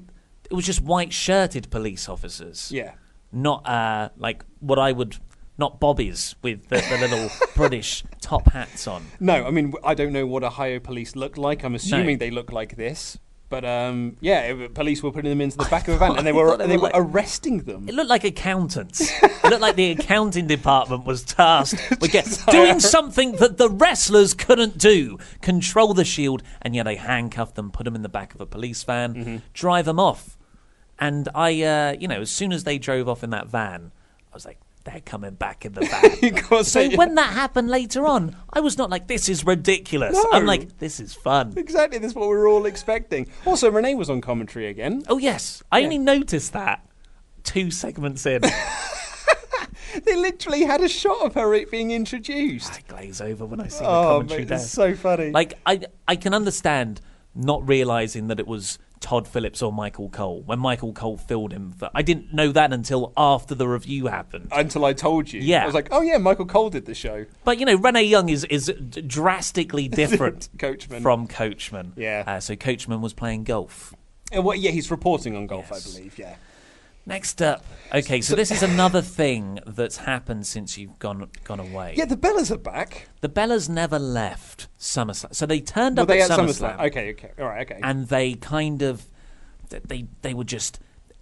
C: it was just white shirted police officers.
A: Yeah.
C: Not uh, like what I would. Not bobbies with the, the little British top hats on.
A: No, I mean I don't know what Ohio police look like. I'm assuming
C: No.
A: they look like this. But um, yeah, it- police were putting them into the back of a van and they were
C: they
A: they
C: were
A: were
C: like-
A: arresting them.
C: It looked like accountants. it looked like the accounting department was tasked with get, doing something that the wrestlers couldn't do. Control the shield, and yet they handcuffed them, put them in the back of a police van,
A: Mm-hmm.
C: drive them off. And I, uh, you know, as soon as they drove off in that van, I was like, they're coming back in the
A: back.
C: So when that happened later on, I was not like, this is ridiculous. I'm like, this is fun.
A: Exactly, that's what we were all expecting. Also, Renee was on commentary again.
C: Oh, yes. I only noticed that two segments in.
A: They literally had a shot of her being introduced.
C: Ah, I glaze over when I see the
A: Oh,
C: commentary
A: mate,
C: there.
A: it's so funny.
C: Like I, I can understand not realizing that it was Tom Phillips or Michael Cole when Michael Cole filled him. But I didn't know that until after the review happened.
A: Until I told you.
C: Yeah.
A: I was like, oh yeah, Michael Cole did the show.
C: But you know, Renee Young is is drastically different
A: Coachman.
C: from Coachman.
A: Yeah.
C: Uh, so Coachman was playing golf.
A: Uh, well, yeah, he's reporting on golf,
C: Yes.
A: I believe, yeah.
C: Next up, okay, so this is another thing that's happened since you've gone gone away.
A: Yeah, the Bellas are back.
C: The Bellas never left SummerSlam, so they turned
A: Were
C: up
A: they
C: at
A: at
C: SummerSlam.
A: SummerSlam? Okay, okay. All right, okay.
C: and they kind of they they were just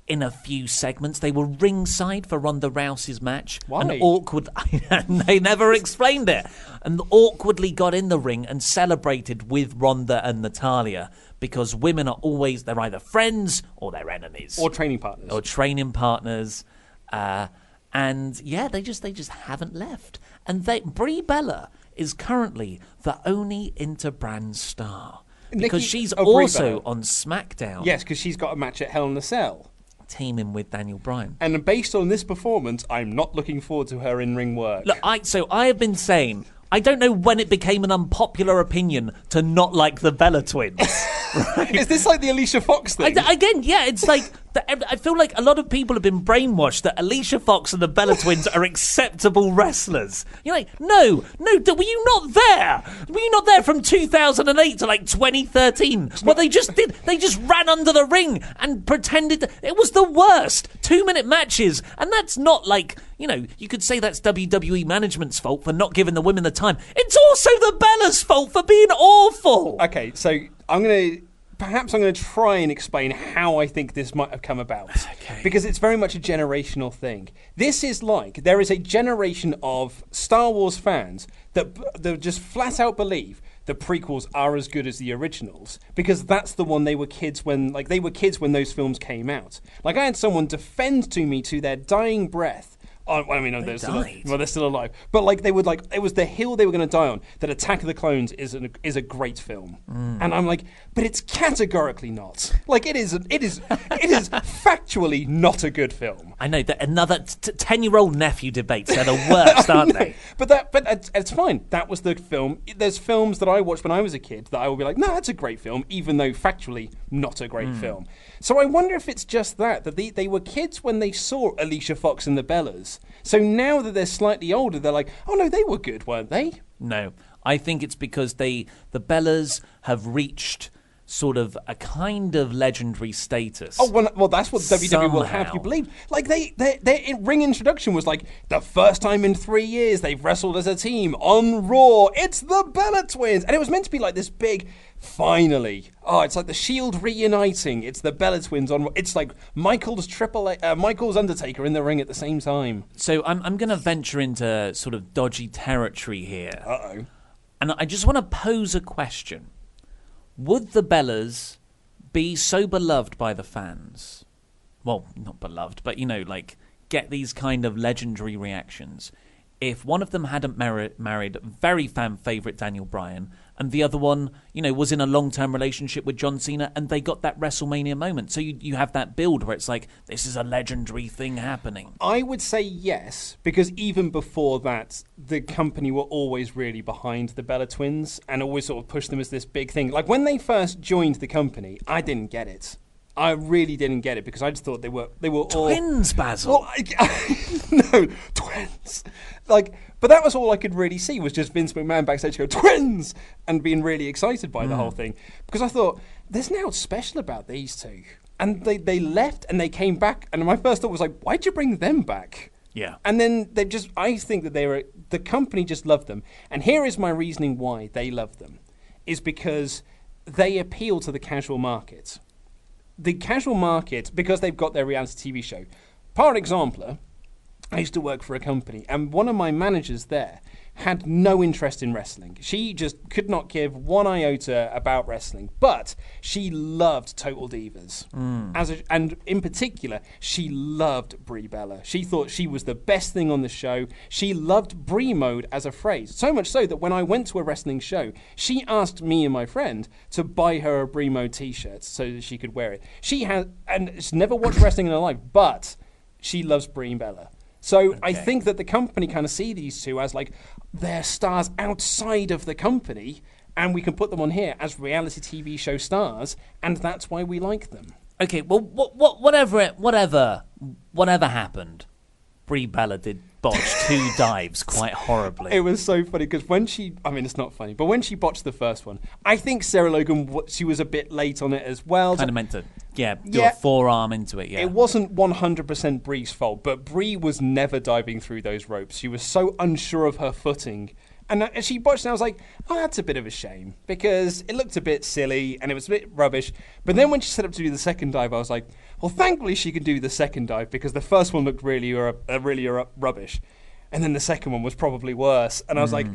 C: in a few segments they were ringside for Ronda Rousey's match
A: Why?
C: and awkward they never explained it and awkwardly got in the ring and celebrated with Ronda and Natalya because women are always they're either friends or they're enemies
A: or training partners.
C: or training partners, uh, and yeah, they just they just haven't left. And they Brie Bella is currently the only interbrand star because
A: Nikki-
C: she's also on SmackDown,
A: yes, because she's got a match at Hell in a Cell.
C: Teaming with Daniel Bryan.
A: And based on this performance, I'm not looking forward to her in ring work.
C: Look, I so I have been saying. I don't know when it became an unpopular opinion to not like the Bella twins.
A: Is this like the Alicia Fox
C: I,
A: thing?
C: again, yeah, it's like I feel like a lot of people have been brainwashed that Alicia Fox and the Bella Twins are acceptable wrestlers. You're like, no, no, were you not there? Were you not there from 2008 to like 2013? Well, they just did. They just ran under the ring and pretended it was the worst two minute matches, and that's not like. You know, you could say that's WWE management's fault for not giving the women the time. It's also the Bella's fault for being awful.
A: Okay, so I'm going to perhaps I'm going to try and explain how I think this might have come about. Okay. Because it's very much a generational thing. This is like there is a generation of Star Wars fans that that just flat out believe the prequels are as good as the originals because that's the one they were kids when like they were kids when those films came out. Like I had someone defend to me to their dying breath Oh, well, I mean, no, they're still, well, they're still alive. But like, they would like, it was the hill they were going to die on. That Attack of the Clones is an, is a great film,
C: Mm.
A: and I'm like, but it's categorically not. Like, it is, it is, it is factually not a good film.
C: I know that another ten-year-old nephew debates are the worst, aren't they?
A: But that, but it's, it's fine. That was the film. There's films that I watched when I was a kid that I will be like, no, that's a great film, even though factually not a great
C: Mm.
A: film. So I wonder if it's just that that they, they were kids when they saw Alicia Fox and the Bellas. So now that they're slightly older, they're like, oh no, they were good, weren't they?
C: No, I think it's because they the Bellas have reached sort of a kind of legendary status.
A: Oh well, well that's what WWE will have you believe. Like they, their, their ring introduction was like the first time in three years they've wrestled as a team on Raw. It's the Bella Twins, and it was meant to be like this big. Finally, oh, it's like the Shield reuniting. It's the Bella Twins on. It's like Michael's Triple H, uh, Michael's Undertaker in the ring at the same time.
C: So I'm I'm going to venture into sort of dodgy territory here.
A: Uh oh.
C: And I just want to pose a question. Would the Bellas be so beloved by the fans? Well, not beloved, but you know, like get these kind of legendary reactions if one of them hadn't mar- married very fan favorite Daniel Bryan and the other one, you know, was in a long-term relationship with John Cena and they got that WrestleMania moment. So you you have that build where it's like this is a legendary thing happening.
A: I would say yes, because even before that, the company were always really behind the Bella Twins and always sort of pushed them as this big thing. Like when they first joined the company, I didn't get it. I really didn't get it because I just thought they were they were all
C: Twins, Basil.
A: Well, I, no twins. Like, but that was all I could really see was just Vince McMahon backstage go twins and being really excited by the
C: Mm.
A: whole thing because I thought there's now special about these two. And they, they left and they came back, and my first thought was like, why'd you bring them back?
C: Yeah.
A: And then they just, I think that they were, the company just loved them. And here is my reasoning why they love them is because they appeal to the casual market. The casual market, because they've got their reality TV show. Par exemplar, I used to work for a company, and one of my managers there had no interest in wrestling. She just could not give one iota about wrestling, but she loved Total Divas.
C: Mm.
A: As a, and in particular, she loved Brie Bella. She thought she was the best thing on the show. She loved Brie mode as a phrase, so much so that when I went to a wrestling show, she asked me and my friend to buy her a Brie mode T-shirt so that she could wear it. She had and she's never watched wrestling in her life, but she loves Brie Bella. So I think that the company kind of see these two as like they're stars outside of the company, and we can put them on here as reality TV show stars, and that's why we like them.
C: Okay, well, what, what, whatever, it, whatever, whatever happened, Brie Bella did botch two dives quite horribly.
A: It was so funny because when she, I mean, it's not funny, but when she botched the first one, I think Sarah Logan, she was a bit late on it as well.
C: kind of meant to, yeah, do
A: Yeah.
C: a forearm into it. Yeah,
A: It wasn't 100% Brie's fault, but Brie was never diving through those ropes. She was so unsure of her footing. And uh, she botched, and I was like, oh, that's a bit of a shame because it looked a bit silly and it was a bit rubbish. But then when she set up to do the second dive, I was like, well, thankfully she can do the second dive because the first one looked really, uh, really uh, rubbish. And then the second one was probably worse. And I was like,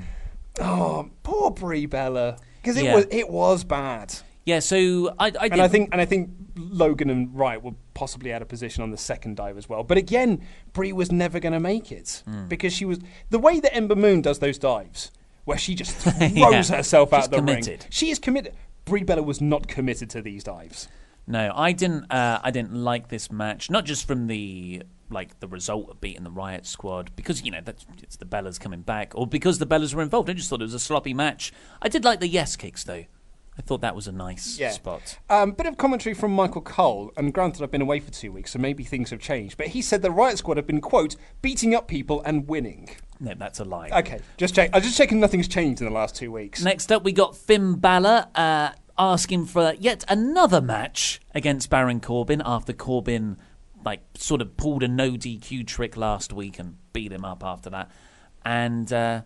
A: oh, poor Brie Bella. Because it,
C: Yeah.
A: was, it was bad.
C: yeah. So I, I
A: And I think and I think Logan and Wright were possibly out of position on the second dive as well. But again, Brie was never going to make it
C: Hmm.
A: because she was the way that Ember Moon does those dives, where she just throws
C: Yeah.
A: herself out
C: She's
A: the
C: committed.
A: ring. She is committed. Brie Bella was not committed to these dives.
C: No, I didn't. Uh, I didn't like this match, not just from the like the result of beating the Riot Squad, because you know that's it's the Bellas coming back, or because the Bellas were involved. I just thought it was a sloppy match. I did like the yes kicks though. I thought that was a nice
A: Yeah.
C: spot.
A: Um, bit of commentary from Michael Cole, and granted, I've been away for two weeks, so maybe things have changed. But he said the Riot Squad have been quote beating up people and winning.
C: No, that's a lie.
A: Okay, just check. I'm just checking nothing's changed in the last two weeks.
C: Next up, we got Finn Balor uh, asking for yet another match against Baron Corbin after Corbin, like, sort of pulled a no DQ trick last week and beat him up after that. And uh,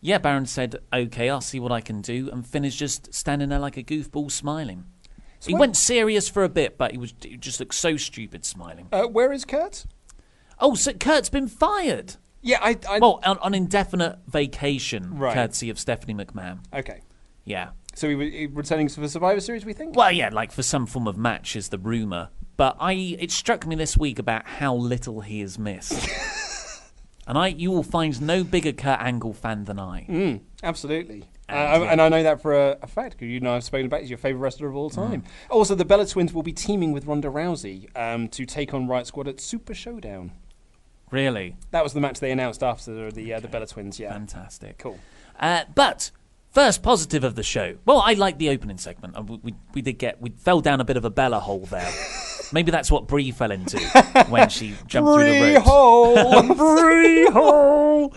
C: yeah, Baron said, "Okay, I'll see what I can do." And Finn is just standing there like a goofball, smiling. he
A: what-
C: went serious for a bit, but he was he just looked so stupid smiling.
A: Uh, where is Kurt?
C: Oh, so Kurt's been fired.
A: Yeah, I. I
C: Well, on, on indefinite vacation,
A: Right.
C: courtesy of Stephanie McMahon.
A: okay.
C: Yeah.
A: So he, was- he returning for Survivor Series, we think.
C: Well, yeah, like for some form of match is the rumor. But I, it struck me this week about how little he has missed. and I, you will find no bigger Kurt Angle fan than I.
A: Mm, absolutely. Uh,
C: And, yeah.
A: and I know that for a, a fact because you know I've spoken about. it. He's your favorite wrestler of all time.
C: Mm.
A: Also, the Bella Twins will be teaming with Ronda Rousey um, to take on Riot Squad at Super Showdown.
C: Really
A: That was the match they announced after the uh, the Bella Twins. Yeah,
C: fantastic.
A: cool.
C: Uh, but first positive of the show. Well, I like the opening segment. Uh, We, we, we did get we fell down a bit of a Bella hole there. Maybe that's what Brie fell into when she jumped through the ropes.
A: hole.
C: Free hole.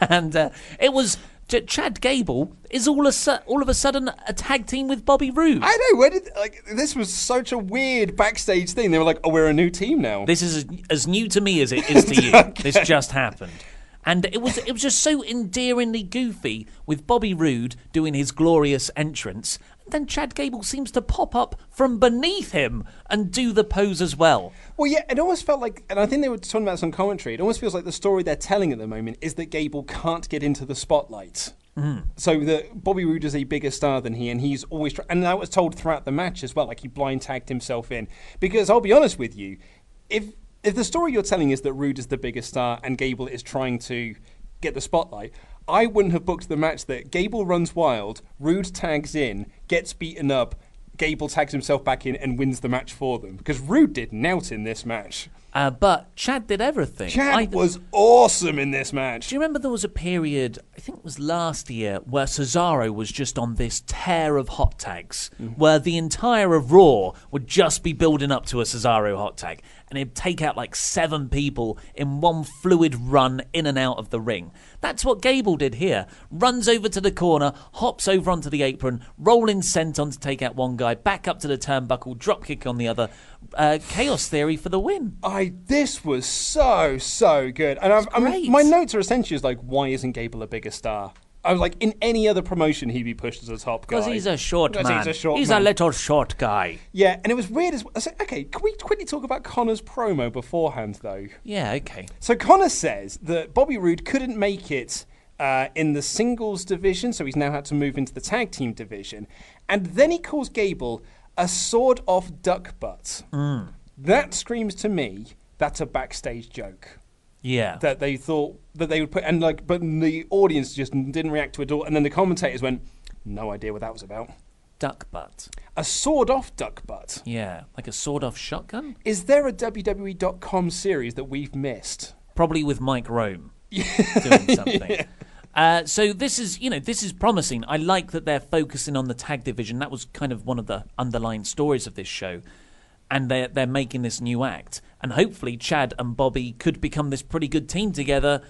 C: and uh, it was Ch- Chad Gable is all a su- all of a sudden a tag team with Bobby Roode.
A: I know. Where did like this was such a weird backstage thing? They were like, "Oh, we're a new team now."
C: This is as, as new to me as it is to you. This just happened. And it was it was just so endearingly goofy with Bobby Roode doing his glorious entrance. And then Chad Gable seems to pop up from beneath him and do the pose as well.
A: Well, yeah, it almost felt like, and I think they were talking about this on commentary. It almost feels like the story they're telling at the moment is that Gable can't get into the spotlight. Mm. So that Bobby Roode is a bigger star than he, and he's always, try- and that was told throughout the match as well. Like he blind tagged himself in. Because I'll be honest with you, if if the story you're telling is that Roode is the biggest star and Gable is trying to get the spotlight, I wouldn't have booked the match that Gable runs wild, Roode tags in, gets beaten up, Gable tags himself back in and wins the match for them. Because Roode did nout in this match.
C: Uh, but Chad did everything.
A: Chad
C: I-
A: was awesome in this match.
C: Do you remember there was a period, I think it was last year, where Cesaro was just on this tear of hot tags, where the entire of Raw would just be building up to a Cesaro hot tag, and he'd take out like seven people in one fluid run in and out of the ring. That's what Gable did here. Runs over to the corner, hops over onto the apron, rolling senton to take out one guy, back up to the turnbuckle, drop kick on the other. Uh, chaos theory for the win.
A: I this was so so good, and I mean, my notes are essentially like, why isn't Gable a bigger star? I was like, in any other promotion, he'd be pushed as a top guy.
C: Because he's a short man.
A: He's a short
C: He's
A: man.
C: a little short guy.
A: Yeah, and it was weird as well. I said, okay, can we quickly talk about Connor's promo beforehand, though?
C: Yeah, okay.
A: So Connor says that Bobby Roode couldn't make it uh, in the singles division, so he's now had to move into the tag team division. And then he calls Gable a sawed off duck butt. That screams to me that's a backstage joke.
C: Yeah.
A: That they thought that they would put, and like, but the audience just didn't react to it at all. And then the commentators went, no idea what that was about.
C: duck butt.
A: A sawed off duck butt.
C: Yeah, like a sawed off shotgun?
A: Is there a WWE.com series that we've missed?
C: Probably with Mike Rome doing something. Uh, so this is, you know, this is promising. I like that they're focusing on the tag division. That was kind of one of the underlying stories of this show, and they're they're making this new act, and hopefully Chad and Bobby could become this pretty good team together,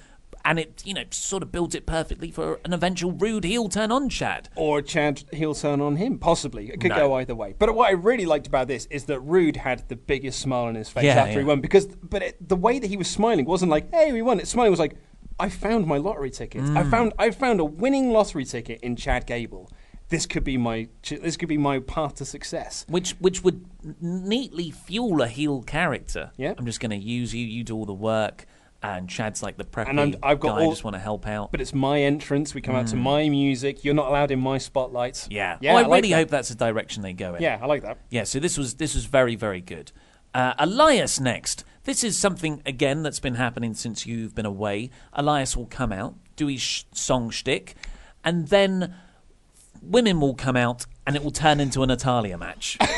C: and it, you know, sort of builds it perfectly for an eventual Roode heel turn on Chad.
A: Or Chad heel turn on him, possibly. It could
C: No.
A: go either way. But what I really liked about this is that Roode had the biggest smile on his face
C: Yeah,
A: after he won. Because, but it, the way that he was smiling wasn't like, "Hey, we won." It smiling was like, "I found my lottery ticket. I
C: Mm.
A: found, I found a winning lottery ticket in Chad Gable. This could be my, this could be my path to success."
C: which which would neatly fuel a heel character.
A: Yeah.
C: I'm just going to use you. You do all the work, and Chad's like the preppy
A: And I'm, I've got
C: guy. I just want to help out.
A: But it's my entrance. We come out to my music. You're not allowed in my spotlight.
C: yeah,
A: yeah.
C: oh, I,
A: like
C: really
A: that.
C: hope that's the direction they go in.
A: Yeah, I like that.
C: Yeah, so this was this was very very good. Uh, Elias next. This is something again that's been happening since you've been away. Elias will come out, do his sh- song shtick, and then women will come out, and it will turn into a Natalya match.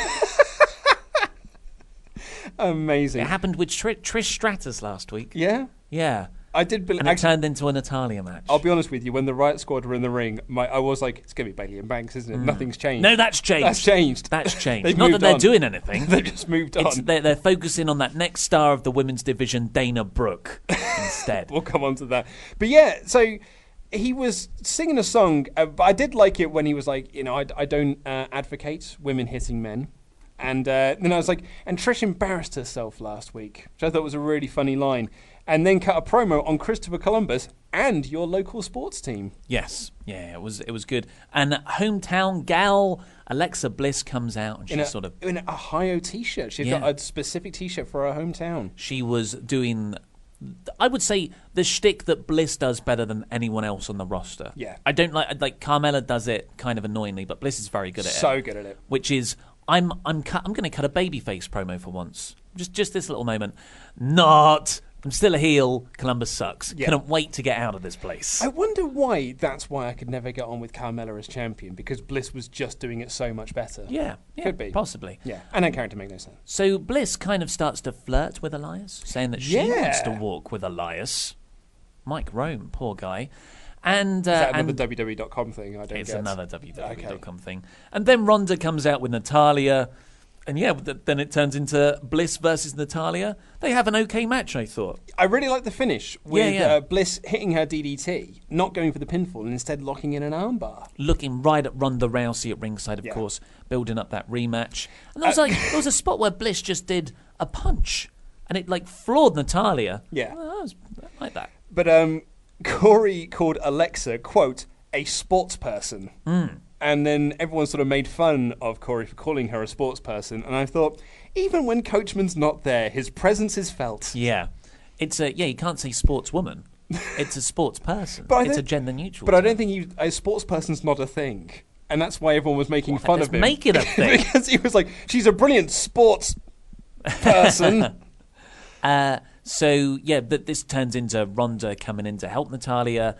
A: Amazing.
C: it happened with Tr- Trish Stratus last week.
A: Yeah.
C: Yeah.
A: I did believe.
C: and it turned into a Natalya match.
A: I'll be honest with you. When the Riot Squad were in the ring, my, I was like, "It's gonna be Bayley and Banks, isn't it? Nothing's changed."
C: Mm. no, that's changed.
A: That's changed.
C: That's changed. Not that they're
A: on.
C: doing anything.
A: They've just moved on.
C: They're, they're focusing on that next star of the women's division, Dana Brooke, instead.
A: we'll come on to that. But yeah, so he was singing a song, uh, but I did like it when he was like, you know, I, I don't uh, advocate women hitting men. And uh, then I was like, and Trish embarrassed herself last week, which I thought was a really funny line. And then cut a promo on Christopher Columbus and your local sports team.
C: Yes, yeah, it was it was good. And hometown gal Alexa Bliss comes out and she's
A: a,
C: sort of
A: in a Ohio t-shirt. She's
C: Yeah.
A: got a specific t-shirt for her hometown.
C: she was doing. I would say the shtick that Bliss does better than anyone else on the roster.
A: Yeah.
C: I don't like like Carmella does it kind of annoyingly, but Bliss is very good at it.
A: So good at it.
C: Which is I'm I'm cut, I'm going to cut a babyface promo for once. Just just this little moment. Not. I'm still a heel. Columbus sucks.
A: Yeah.
C: Couldn't wait to get out of this place.
A: I wonder why that's why I could never get on with Carmella as champion because Bliss was just doing it so much better.
C: yeah, yeah,
A: Could be.
C: possibly.
A: Yeah, and that character make no sense.
C: So Bliss kind of starts to flirt with Elias, saying that she
A: Yeah.
C: wants to walk with Elias. Mike Rome, poor guy. And, uh,
A: Is that
C: and
A: another WWE.com thing? I don't
C: it's
A: get.
C: another WWE.com thing. And then Ronda comes out with Natalya. And yeah, then it turns into Bliss versus Natalya. They have an okay match, I thought.
A: I really like the finish with
C: yeah.
A: Uh, Bliss hitting her DDT, not going for the pinfall, and instead locking in an armbar.
C: Looking right at Ronda Rousey at ringside, of
A: Yeah.
C: course, building up that rematch. And there was
A: Uh,
C: like there was a spot where Bliss just did a punch, and it like floored Natalya.
A: Yeah.
C: Well, I was I like that.
A: But um, Corey called Alexa quote a sports person,
C: Hmm.
A: And then everyone sort of made fun of Corey for calling her a sports person. And I thought, even when Coachman's not there, his presence is felt.
C: Yeah, it's a yeah. You can't say sportswoman. It's a sports person.
A: But
C: it's a gender neutral.
A: But I don't think he, a sports person's not a thing. And that's why everyone was making fun of him.
C: make it a thing.
A: because he was like, she's a brilliant sports person.
C: Uh, so yeah, but this turns into Ronda coming in to help Natalya.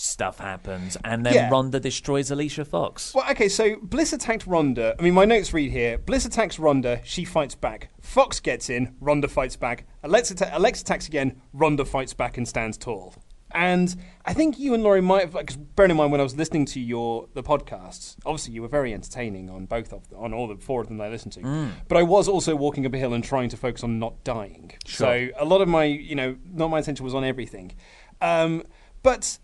C: Stuff happens, and then
A: Yeah.
C: Ronda destroys Alicia Fox.
A: well, okay, so Bliss attacked Ronda. I mean, my notes read here Bliss attacks Ronda, she fights back. Fox gets in, Ronda fights back. Alexa, ta- Alexa attacks again, Ronda fights back and stands tall. And I think you and Laurie might have, because bearing in mind when I was listening to your the podcasts, obviously you were very entertaining on both of on all the four of them that I listened to.
C: Mm.
A: But I was also walking up a hill and trying to focus on not dying. So a lot of my, you know, not my attention was on everything. Um, but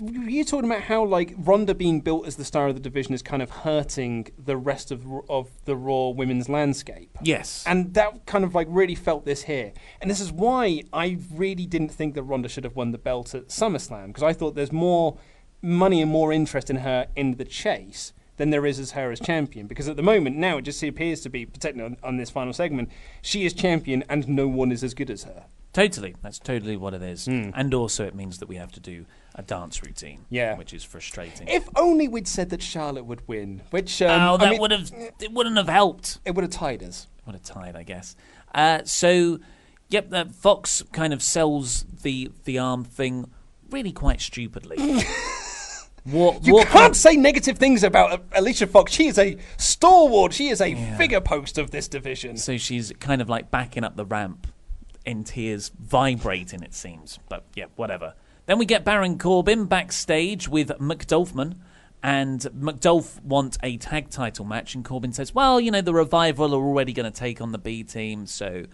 A: you talking about how like Ronda being built as the star of the division is kind of hurting the rest of of the Raw women's landscape.
C: Yes.
A: And that kind of like really felt this here. And this is why I really didn't think that Ronda should have won the belt at SummerSlam because I thought there's more money and more interest in her in the chase than there is as her as champion. Because at the moment now it just appears to be, particularly on, on this final segment, she is champion and no one is as good as her.
C: Totally, that's totally what it is.
A: Hmm.
C: And also, it means that we have to do a dance routine.
A: Yeah.
C: which is frustrating.
A: If only we'd said that Charlotte would win, which um,
C: oh,
A: I
C: that
A: mean,
C: would have it wouldn't have helped.
A: it would have tied us.
C: Would have tied, I guess. Uh, so, yep, that Fox kind of sells the the arm thing really quite stupidly. Wa-
A: You can't say negative things about uh, Alicia Fox. She is a stalwart. She is a figure post of this division.
C: So she's kind of like backing up the ramp in tears, vibrating, it seems. But yeah, whatever. Then we get Baron Corbin backstage with McDolphman. And McDolph want a tag title match, and Corbin says, "Well, you know, the revival are already going to take on the B team, so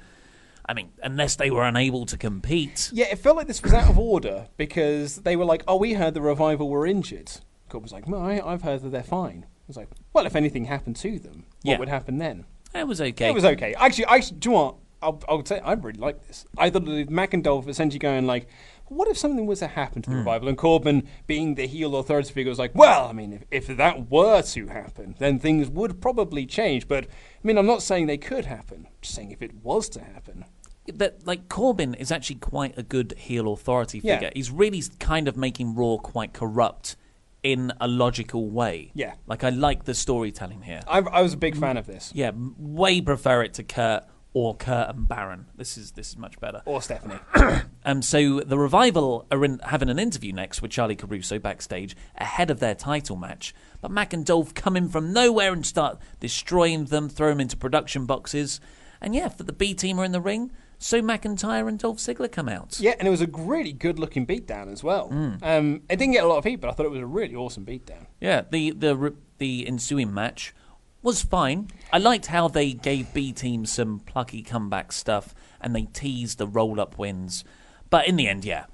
C: I mean, unless they were unable to compete,
A: Yeah, it felt like this was out of order because they were like, "Oh, we heard the revival were injured." Corbin's like, "No, I, I've heard that they're fine." I was like, "Well, if anything happened to them, what
C: Yeah.
A: would happen then?"
C: it was okay.
A: It was okay. Actually, I do you know what? I'll, I'll say I really like this. I thought that Mac essentially going like, "What if something was to happen to the hmm. revival?" And Corbin, being the heel authority figure, was like, "Well, I mean, if, if that were to happen, then things would probably change." But I mean, I'm not saying they could happen. I'm just saying if it was to happen.
C: that like Corbin is actually quite a good heel authority
A: Yeah.
C: figure. He's really kind of making Raw quite corrupt in a logical way.
A: Yeah.
C: like I like the storytelling here.
A: I, I was a big fan of this.
C: Yeah, way prefer it to Kurt or Kurt and Baron. This is this is much better.
A: Or Stephanie.
C: Um, so the revival are in, having an interview next with Charly Caruso backstage ahead of their title match. But Mac and Dolph come in from nowhere and start destroying them, throw them into production boxes. And yeah, for the B team are in the ring. so McIntyre and Dolph Ziggler come out.
A: Yeah, and it was a really good looking beatdown as well.
C: Mm.
A: Um, it didn't get a lot of heat, but I thought it was a really awesome beatdown.
C: Yeah, the the the ensuing match was fine. I liked how they gave B Team some plucky comeback stuff and they teased the roll up wins. But in the end, yeah,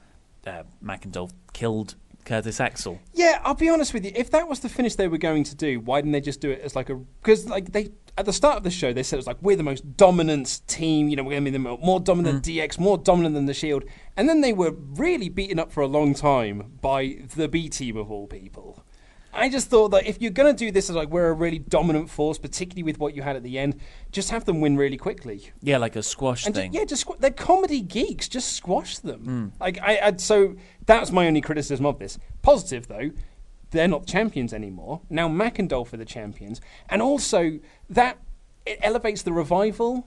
C: uh, McIntyre killed Curtis Axel.
A: Yeah, I'll be honest with you. If that was the finish they were going to do, why didn't they just do it as like a? Because like they at the start of the show, they said it was like we're the most dominant team. You know, we're going to be the mo- more dominant DX, more dominant than the Shield. And then they were really beaten up for a long time by the B team of all people. I just thought that if you're going to do this as like we're a really dominant force, particularly with what you had at the end, just have them win really quickly.
C: Yeah, like a squash
A: And
C: thing.
A: yeah, just squ- they're comedy geeks. Just squash them. Hmm. Like I, I, so that's my only criticism of this. Positive though, they're not champions anymore. Now Dolph are the champions, and also that it elevates the revival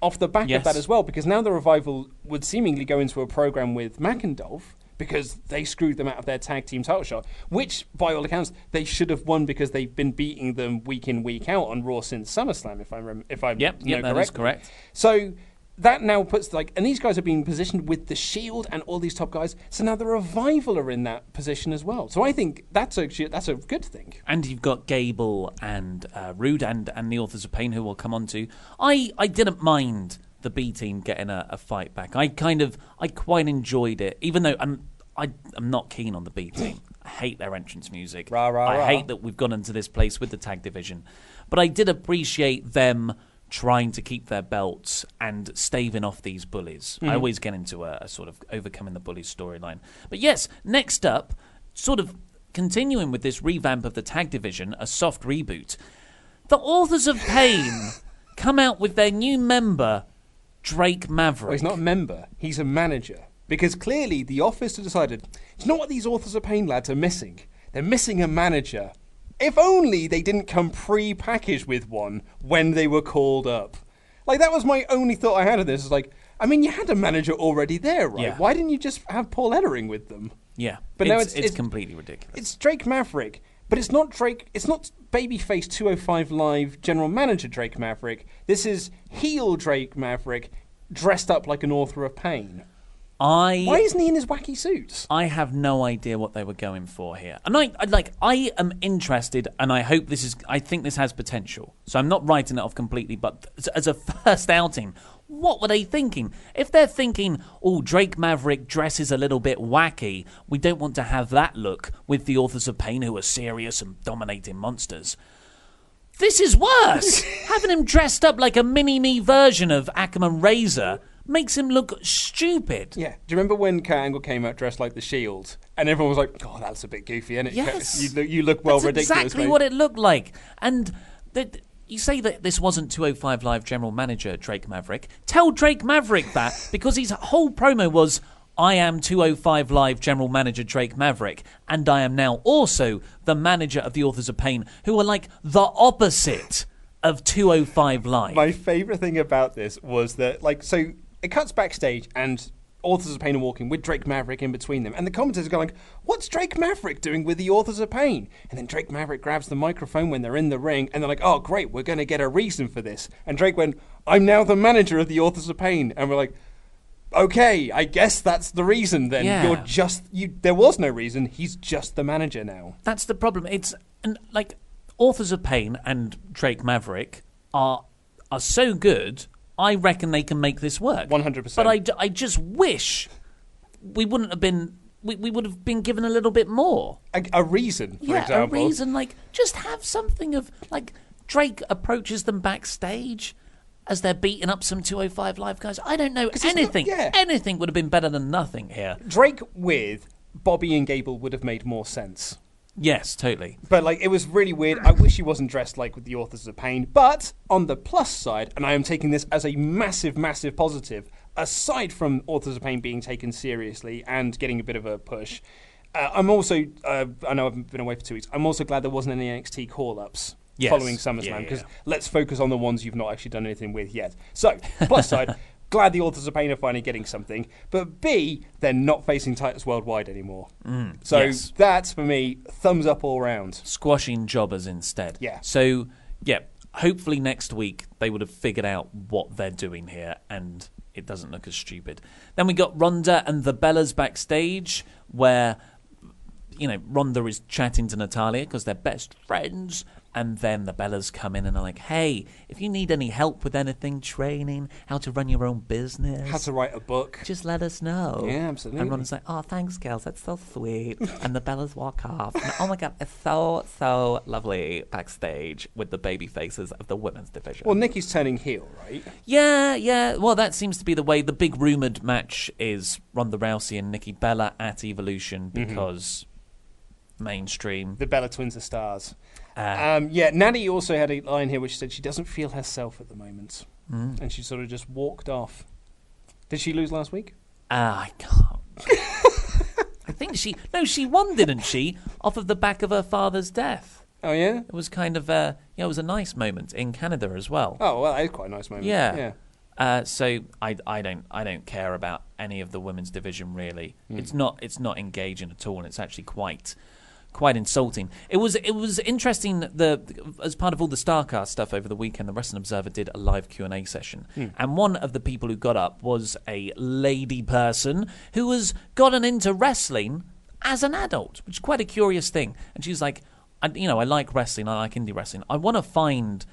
A: off the back
C: Yes.
A: of that as well, because now the revival would seemingly go into a program with Dolph. Because they screwed them out of their tag team title shot, which, by all accounts, they should have won because they've been beating them week in week out on Raw since SummerSlam. If I rem- if I
C: Yep,
A: know
C: yep, that is correct.
A: So that now puts like, and these guys are being positioned with the Shield and all these top guys. So now the revival are in that position as well. So I think that's actually that's a good thing.
C: And you've got Gable and uh, Roode and, and the Authors of Pain, who we'll come on to. I, I didn't mind the B team getting a, a fight back. I kind of, I quite enjoyed it, even though I'm, I, I'm not keen on the B team. I hate their entrance music.
A: Rah, rah,
C: I
A: rah.
C: hate that we've gone into this place with the tag division. But I did appreciate them trying to keep their belts and staving off these bullies. I
A: Mhm.
C: always get into a, a sort of overcoming the bullies storyline. But yes, next up, sort of continuing with this revamp of the tag division, a soft reboot, the Authors of Pain come out with their new member, Drake Maverick.
A: Well, he's not a member; he's a manager. Because clearly the office have decided, it's not what these authors of pain lads are missing. They're missing a manager. If only they didn't come pre-packaged with one when they were called up. Like that was my only thought I had of this. Is like, I mean, you had a manager already there, right?
C: Yeah.
A: Why didn't you just have Paul Ellering with them?
C: Yeah,
A: But
C: it's,
A: now it's-
C: it's,
A: it's-
C: completely ridiculous.
A: It's Drake Maverick, but it's not Drake. It's not babyface 205 Live general manager Drake Maverick. This is heel Drake Maverick, dressed up like an author of pain.
C: I
A: Why isn't he in his wacky suits?
C: I have no idea what they were going for here, and I, I like I am interested, and I hope this is. I think this has potential. So I'm not writing it off completely, but as- as a first outing, what were they thinking? If they're thinking, "Oh, Drake Maverick dresses a little bit wacky," we don't want to have that look with the authors of Pain, who are serious and dominating monsters. This is worse. Having him dressed up like a mini me version of Akam and Rezar makes him look stupid.
A: Yeah. Do you remember when Kurt Angle came out dressed like the Shield, and everyone was like, "Oh, that's a bit goofy, isn't it?
C: Yes.
A: You look, you look well
C: That's
A: ridiculous."
C: exactly
A: mate."
C: what it looked like. And that you say that this wasn't 205 Live general manager Drake Maverick. Tell Drake Maverick that because his whole promo was. I am 205 Live General Manager Drake Maverick, and I am now also the manager of the Authors of Pain, who are like the opposite of 205 Live.
A: My favourite thing about this was that, like, so it cuts backstage and Authors of Pain are walking with Drake Maverick in between them, and the commentators are going, "What's Drake Maverick doing with the Authors of Pain?" And then Drake Maverick grabs the microphone when they're in the ring, and they're like, "Oh, great, we're going to get a reason for this." And Drake went, "I'm now the manager of the Authors of Pain," and we're like. Okay, I guess that's the reason then.
C: Yeah.
A: You're just you there was no reason. He's just the manager now.
C: That's the problem. It's and like authors of Pain and Drake Maverick are are so good. I reckon they can make this work.
A: 100%.
C: But I, I just wish we wouldn't have been. We, we would have been given a little bit more.
A: A, a reason, for
C: yeah,
A: example.
C: a reason. Like just have something of like Drake approaches them backstage. As they're beating up some 205 live guys, I don't know
A: it's not-
C: anything.
A: yeah.
C: Anything would have been better than nothing here.
A: Drake with Bobby and Gable would have made more sense.
C: Yes, totally.
A: But like it was really weird. I wish he wasn't dressed like with the authors of pain. But on the plus side, and I am taking this as a massive, massive positive, aside from authors of pain being taken seriously and getting a bit of a push, uh, I'm also uh, I know I've been away for two weeks. I'm also glad there wasn't any NXT call ups.
C: Yes.
A: Following
C: Yeah,
A: SummerSlam,
C: yeah,
A: because
C: yeah.
A: let's focus on the ones you've not actually done anything with yet. So, plus side, glad the authors of pain are finally getting something. But B, they're not facing Titus Worldwide anymore.
C: Mm,
A: so
C: yes.
A: that's for me, thumbs up all round.
C: squashing jobbers instead.
A: Yeah.
C: So, yeah, hopefully next week they would have figured out what they're doing here and it doesn't look as stupid. Then we got Ronda and the Bellas backstage, where you know Ronda is chatting to Natalya because they're best friends, and then the Bellas come in and are like, "Hey, if you need any help with anything, training, how to run your own business,
A: How to write a book.
C: just let us know."
A: Yeah, absolutely.
C: And Ronda's like, "Oh, thanks, girls. That's so sweet." and the Bellas walk off. And, oh my god, it's so so lovely backstage with the baby faces of the women's division.
A: Well, Nikki's turning heel, right?
C: Yeah, yeah. Well, that seems to be the way. The big rumored match is Ronda Rousey and Nikki Bella at Evolution
A: Mm-hmm.
C: because mainstream.
A: The Bella Twins are stars.
C: Uh,
A: Um, yeah, Natty also had a line here which said she doesn't feel herself at the moment,
C: Mm.
A: and she sort of just walked off. Did she lose last week?
C: Ah, I can't. I think she no, she won, didn't she? Off of the back of her father's death.
A: Oh yeah.
C: It was kind of a yeah, it was a nice moment in Canada as well.
A: Oh well, that is quite a nice moment.
C: Yeah.
A: Yeah.
C: Uh, so I, I don't I don't care about any of the women's division really.
A: Hmm.
C: It's not it's not engaging at all, and it's actually quite quite insulting. It was it was interesting the as part of all the Starcast stuff over the weekend. The Wrestling Observer did a live Q and A session,
A: Hmm.
C: and one of the people who got up was a lady person who has gotten into wrestling as an adult, which is quite a curious thing. And she's like, I, you know, I like wrestling, I like indie wrestling. I want to find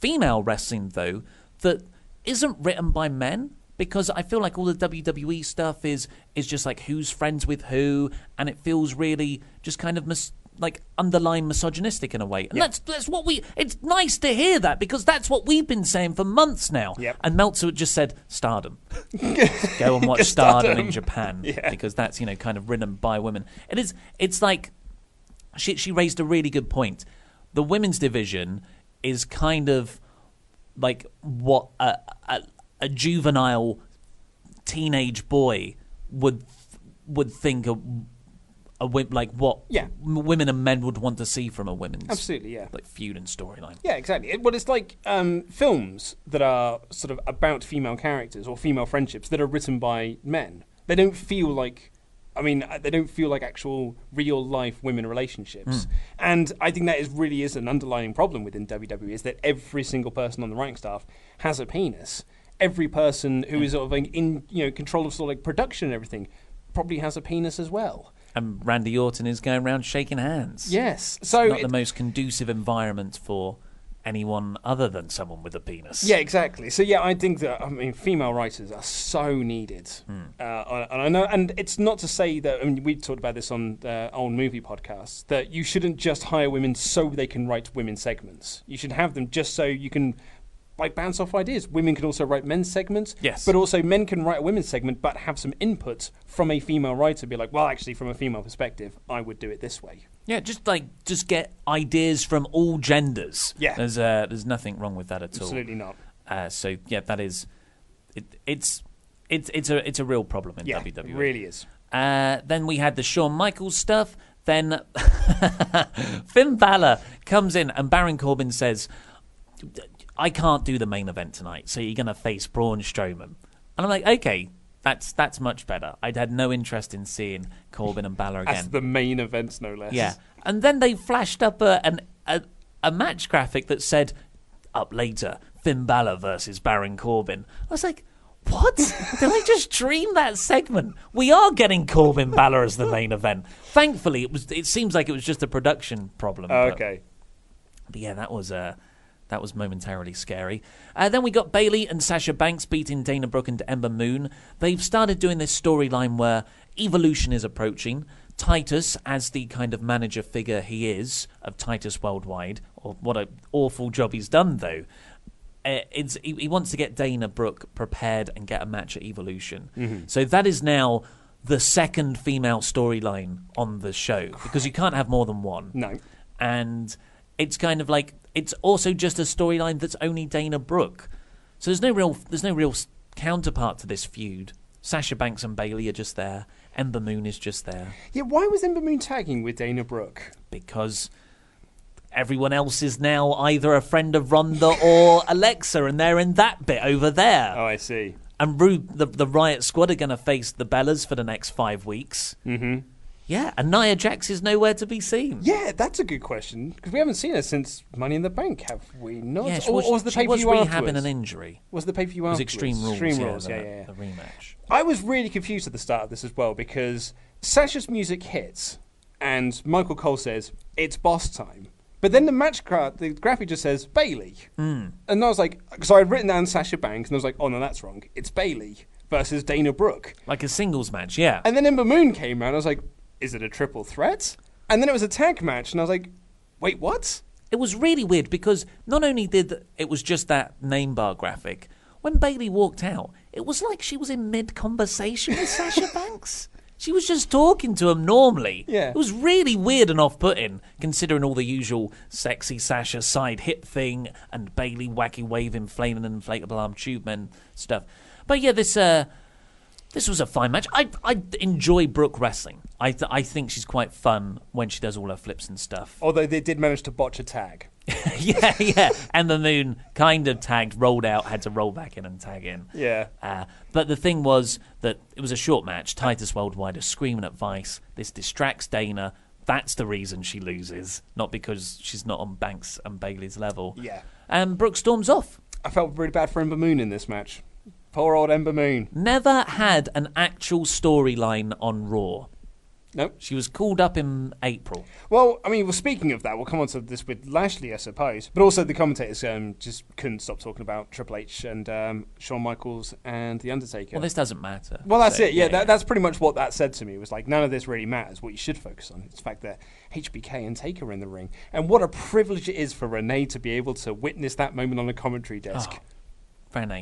C: female wrestling though that isn't written by men because I feel like all the WWE stuff is is just like who's friends with who, and it feels really just kind of mis- like underlying misogynistic in a way. And that's that's what we. It's nice to hear that because that's what we've been saying for months now.
A: Yep.
C: And Meltzer just said Stardom. Go and watch Stardom,
A: Stardom.
C: in Japan
A: Yeah.
C: because that's you know kind of written by women. It is. It's like she she raised a really good point. The women's division is kind of like what a, a, a juvenile teenage boy would would think a, a like what
A: Yeah.
C: women and men would want to see from a women's
A: Absolutely, yeah.
C: like feud and storyline.
A: Yeah, exactly. It, well, it's like um, films that are sort of about female characters or female friendships that are written by men. They don't feel like, I mean, uh, they don't feel like actual real life women relationships. And I think that is really is an underlying problem within WWE is that every single person on the writing staff has a penis. Every person who is sort of in you know control of sort of like production and everything probably has a penis as well.
C: And Randy Orton is going around shaking hands.
A: Yes. So
C: not
A: it-
C: the most conducive environment for anyone other than someone with a penis.
A: Yeah, exactly. So yeah, I think that I mean female writers are so needed, uh, and I know, and it's not to say that I mean we talked about this on uh, old movie podcasts that you shouldn't just hire women so they can write women segments. You should have them just so you can. Like bounce off ideas. Women can also write men's segments.
C: Yes.
A: But also men can write a women's segment, but have some input from a female writer. Be like, well, actually, from a female perspective, I would do it this way.
C: Yeah, just like just get ideas from all genders.
A: Yeah.
C: there's uh, there's nothing wrong with that at all.
A: Absolutely not.
C: Uh, so yeah, that is it, it's it's it's a it's a real problem in
A: Yeah,
C: WWE.
A: it really is.
C: Uh, then we had the Shawn Michaels stuff. Then Finn Balor comes in and Baron Corbin says, "I can't do the main event tonight, so you're going to face Braun Strowman." And I'm like, "Okay, that's that's much better." I'd had no interest in seeing Corbin and Balor again.
A: As the main events, no less.
C: Yeah, and then they flashed up a an, a, a match graphic that said, "Up later, Finn Balor versus Baron Corbin." I was like, "What? Did I just dream that segment? We are getting Corbin Balor as the main event." Thankfully, it was. It seems like it was just a production problem. but-
A: Okay.
C: but yeah, that was uh, that was momentarily scary. Uh, then we got Bayley and Sasha Banks beating Dana Brooke and Ember Moon. They've started doing this storyline where Evolution is approaching. Titus, as the kind of manager figure he is of Titus Worldwide, or what an awful job he's done though. Uh, it's, he, he wants to get Dana Brooke prepared and get a match at Evolution. So that is now the second female storyline on the show because you can't have more than one
A: No.
C: and it's kind of like it's also just a storyline that's only Dana Brooke. So there's no real there's no real counterpart to this feud. Sasha Banks and Bayley are just there. Ember Moon is just there
A: Yeah. Why was Ember Moon tagging with Dana Brooke?
C: because everyone else is now either a friend of Ronda or Alexa, and they're in that bit over there.
A: Oh, I see.
C: And the the Riot Squad are going to face the Bellas for the next five weeks.
A: Mm-hmm.
C: Yeah, and Nia Jax is nowhere to be seen.
A: Yeah, that's a good question because we haven't seen her since Money in the Bank, have we not?
C: Yeah, she
A: or,
C: was,
A: or was the pay per
C: was
A: view
C: rehabbing
A: afterwards?
C: an injury.
A: Was the pay per view afterwards?
C: Extreme Rules.
A: Extreme
C: yeah,
A: Rules,
C: the,
A: yeah, yeah, yeah.
C: The rematch.
A: I was really confused at the start of this as well because Sasha's music hits and Michael Cole says it's boss time. But then the match card, the graphic just says Bayley.
C: Hmm.
A: And I was like, so I'd written down Sasha Banks and I was like, oh no, that's wrong. It's Bayley versus Dana Brooke.
C: Like a singles match, yeah.
A: And then Ember Moon came out. And I was like, is it a triple threat? And then it was a tag match, and I was like, wait, what?
C: It was really weird because not only did it was just that name bar graphic, when Bayley walked out, it was like she was in mid conversation with Sasha Banks. She was just talking to him normally.
A: Yeah.
C: It was really weird and off putting, considering all the usual sexy Sasha side hip thing and Bayley wacky waving, flaming inflatable arm tube men stuff. But yeah, this uh this was a fine match. I I enjoy Brooke wrestling. I th- I think she's quite fun when she does all her flips and stuff.
A: Although they did manage to botch a tag.
C: yeah, yeah. And the moon kind of tagged, rolled out, had to roll back in and tag in.
A: Yeah.
C: Uh, but the thing was that it was a short match. Titus Worldwide is screaming at Vice. This distracts Dana. That's the reason she loses, not because she's not on Banks and Bayley's level.
A: Yeah.
C: And Brooke storms off.
A: I felt really bad for Ember Moon in this match. Poor old Ember Moon.
C: Never had an actual storyline on Raw.
A: Nope.
C: She was called up in April.
A: Well, I mean, well, speaking of that, we'll come on to this with Lashley, I suppose. But also, the commentators um, just couldn't stop talking about Triple H and um, Shawn Michaels and The Undertaker.
C: Well, this doesn't matter.
A: Well, that's
C: So,
A: it. Yeah, that, that's pretty much what that said to me. It was like none of this really matters. What you should focus on is the fact that HBK and Taker are in the ring, and what a privilege it is for Renee to be able to witness that moment on a commentary desk.
C: Oh,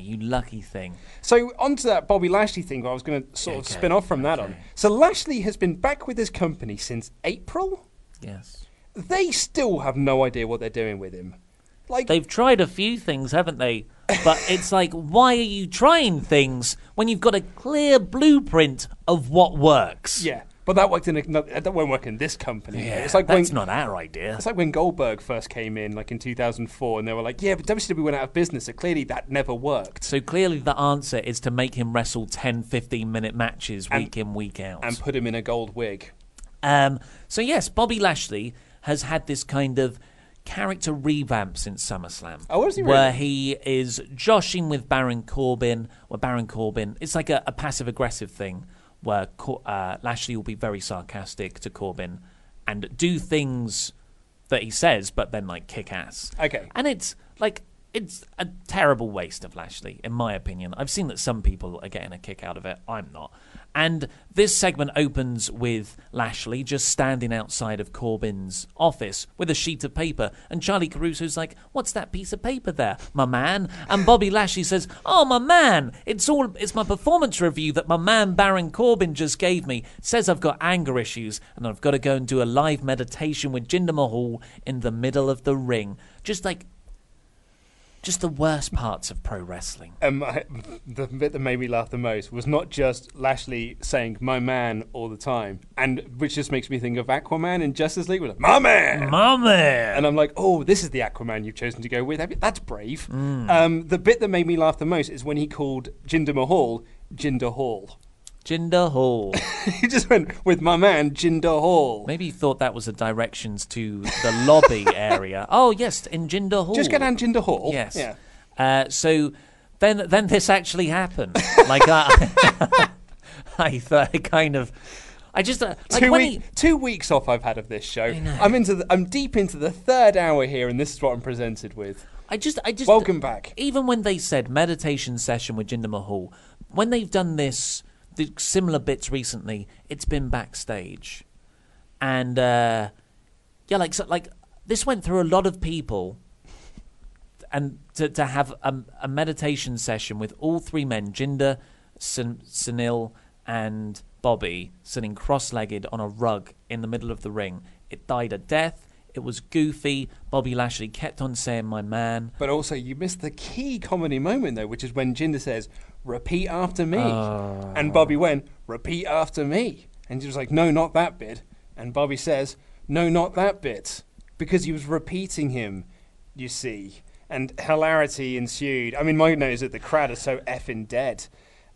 C: You lucky thing.
A: So onto that Bobby Lashley thing, I was going to sort of spin off from that on. So Lashley has been back with his company since April.
C: Yes.
A: They still have no idea what they're doing with him. Like
C: They've tried a few things, haven't they? But it's like, why are you trying things when you've got a clear blueprint of what works?
A: yeah, but that worked in a, that won't work in this company.
C: Yeah,
A: it's like
C: that's
A: when,
C: not our idea.
A: It's like when Goldberg first came in, like in 2004, and they were like, "Yeah, but WCW went out of business, so clearly that never worked."
C: So clearly, the answer is to make him wrestle 10, 15 minute matches
A: And-
C: week in, week out.
A: And put him in a gold wig.
C: Um, so yes, Bobby Lashley has had this kind of character revamp since SummerSlam.
A: Oh, he
C: Where
A: really?
C: he is joshing with Baron Corbin, or Baron Corbin, it's like a, a passive aggressive thing where uh, Lashley will be very sarcastic to Corbin and do things that he says, but then like kick ass.
A: Okay.
C: And it's like it's a terrible waste of Lashley, in my opinion. I've seen that some people are getting a kick out of it. I'm not. And this segment opens with Lashley just standing outside of Corbin's office with a sheet of paper. And Charly Caruso's like, What's that piece of paper there, my man? And Bobby Lashley says, Oh, my man, it's all it's my performance review that my man Baron Corbin just gave me. Says I've got anger issues and I've got to go and do a live meditation with Jinder Mahal in the middle of the ring. Just like just the worst parts of pro wrestling.
A: Um, I, the bit that made me laugh the most was not just Lashley saying "my man" all the time, and which just makes me think of Aquaman in Justice League. Was like, "My man."
C: My man.
A: And I'm like, oh, this is the Aquaman you've chosen to go with. That's brave.
C: Mm.
A: Um, the bit that made me laugh the most is when he called Jinder Mahal Jinder Hall.
C: Jinder Hall.
A: he just went with my man Jinder Hall.
C: Maybe he thought that was the directions to the lobby area. Oh yes, in Jinder Hall.
A: Just go down Jinder Hall.
C: Yes.
A: Yeah.
C: Uh, so then, then this actually happened. like I, I thought, I kind of, I just uh, like
A: two, week,
C: he,
A: two weeks off I've had of this show. I'm into. The, I'm deep into the third hour here, and this is what I'm presented with.
C: I just, I just
A: Welcome back.
C: Even when they said meditation session with Jinder Mahal, when they've done this, the similar bits recently, it's been backstage, and uh, yeah, like so, like this went through a lot of people, and to to have a, a meditation session with all three men, Jinder, Sun, Sunil, and Bobby, sitting cross-legged on a rug in the middle of the ring. It died a death. It was goofy. Bobby Lashley kept on saying, "My man."
A: But also, you missed the key comedy moment though, which is when Jinder says, "Repeat after me,"
C: Oh.
A: and Bobby went, "Repeat after me," and he was like, "No, not that bit," and Bobby says, "No, not that bit," because he was repeating him. You see, and hilarity ensued. I mean, my note is that the crowd are so effing dead.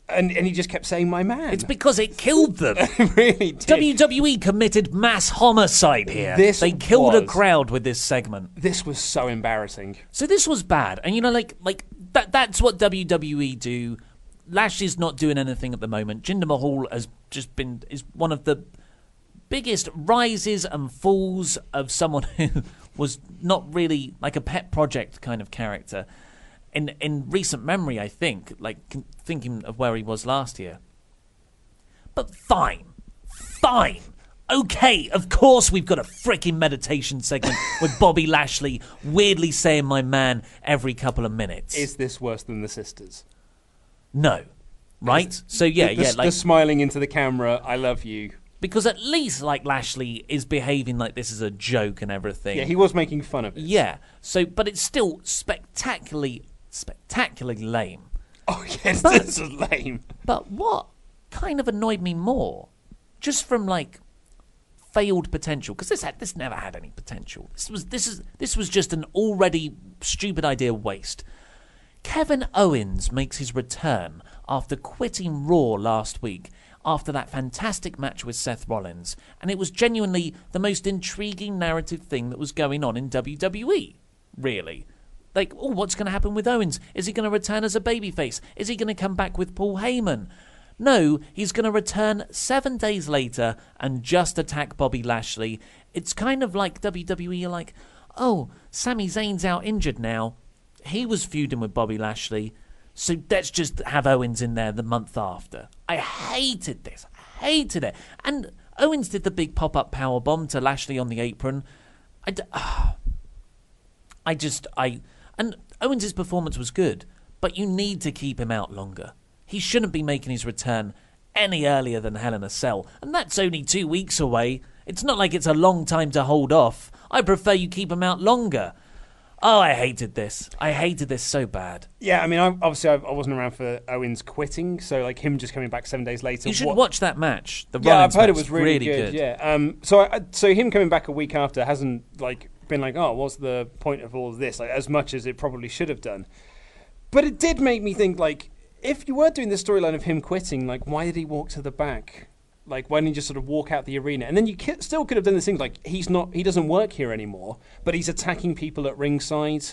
A: And, and he just kept saying, my man.
C: It's because it killed them.
A: really did.
C: WWE committed mass homicide here.
A: This
C: they killed a crowd with this segment.
A: This was so embarrassing.
C: So this was bad, and you know, like like that that's what WWE do. Lashley's not doing anything at the moment. Jinder Mahal has just been is one of the biggest rises and falls of someone who was not really like a pet project kind of character in in recent memory. I think, like thinking of where he was last year. But fine, fine. Okay, of course we've got a freaking meditation segment with Bobby Lashley weirdly saying my man every couple of minutes.
A: Is this worse than the sisters?
C: No. Right? So yeah,
A: the, the,
C: yeah,
A: the
C: like
A: smiling into the camera, I love you.
C: because at least like Lashley is behaving like this is a joke and everything.
A: Yeah, he was making fun of it.
C: Yeah. So but it's still spectacularly spectacularly lame.
A: Oh, yes,
C: But-
A: this is lame.
C: But what kind of annoyed me more, just from like failed potential, because this had this never had any potential. This was this is this was just an already stupid idea waste. Kevin Owens makes his return after quitting Raw last week after that fantastic match with Seth Rollins, and it was genuinely the most intriguing narrative thing that was going on in WWE. Really. Like, oh, what's going to happen with Owens? Is he going to return as a babyface? Is he going to come back with Paul Heyman? No, he's going to return seven days later and just attack Bobby Lashley. It's kind of like WWE like, oh, Sami Zayn's out injured now. He was feuding with Bobby Lashley, so let's just have Owens in there the month after. I hated this. I hated it. And Owens did the big pop up power bomb to Lashley on the apron. I, d- I just I and Owens' performance was good, but you need to keep him out longer. He shouldn't be making his return any earlier than Hell in a Cell, and that's only two weeks away. It's not like it's a long time to hold off. I prefer you keep him out longer. Oh, I hated this. I hated this so bad.
A: Yeah, I mean, I, obviously, I, I wasn't around for Owens quitting, so like him just coming back seven days later.
C: You should
A: what-
C: watch that match. The
A: Yeah, I've heard it was really, good, Yeah. Um. So, I, so him coming back a week after hasn't like been like, oh, what's the point of all of this? Like as much as it probably should have done. But it did make me think, like, if you were doing the storyline of him quitting, like, why did he walk to the back? Like, why didn't he just sort of walk out the arena? And then you ki- still could have done this thing, like, he's not, he doesn't work here anymore, but he's attacking people at ringside.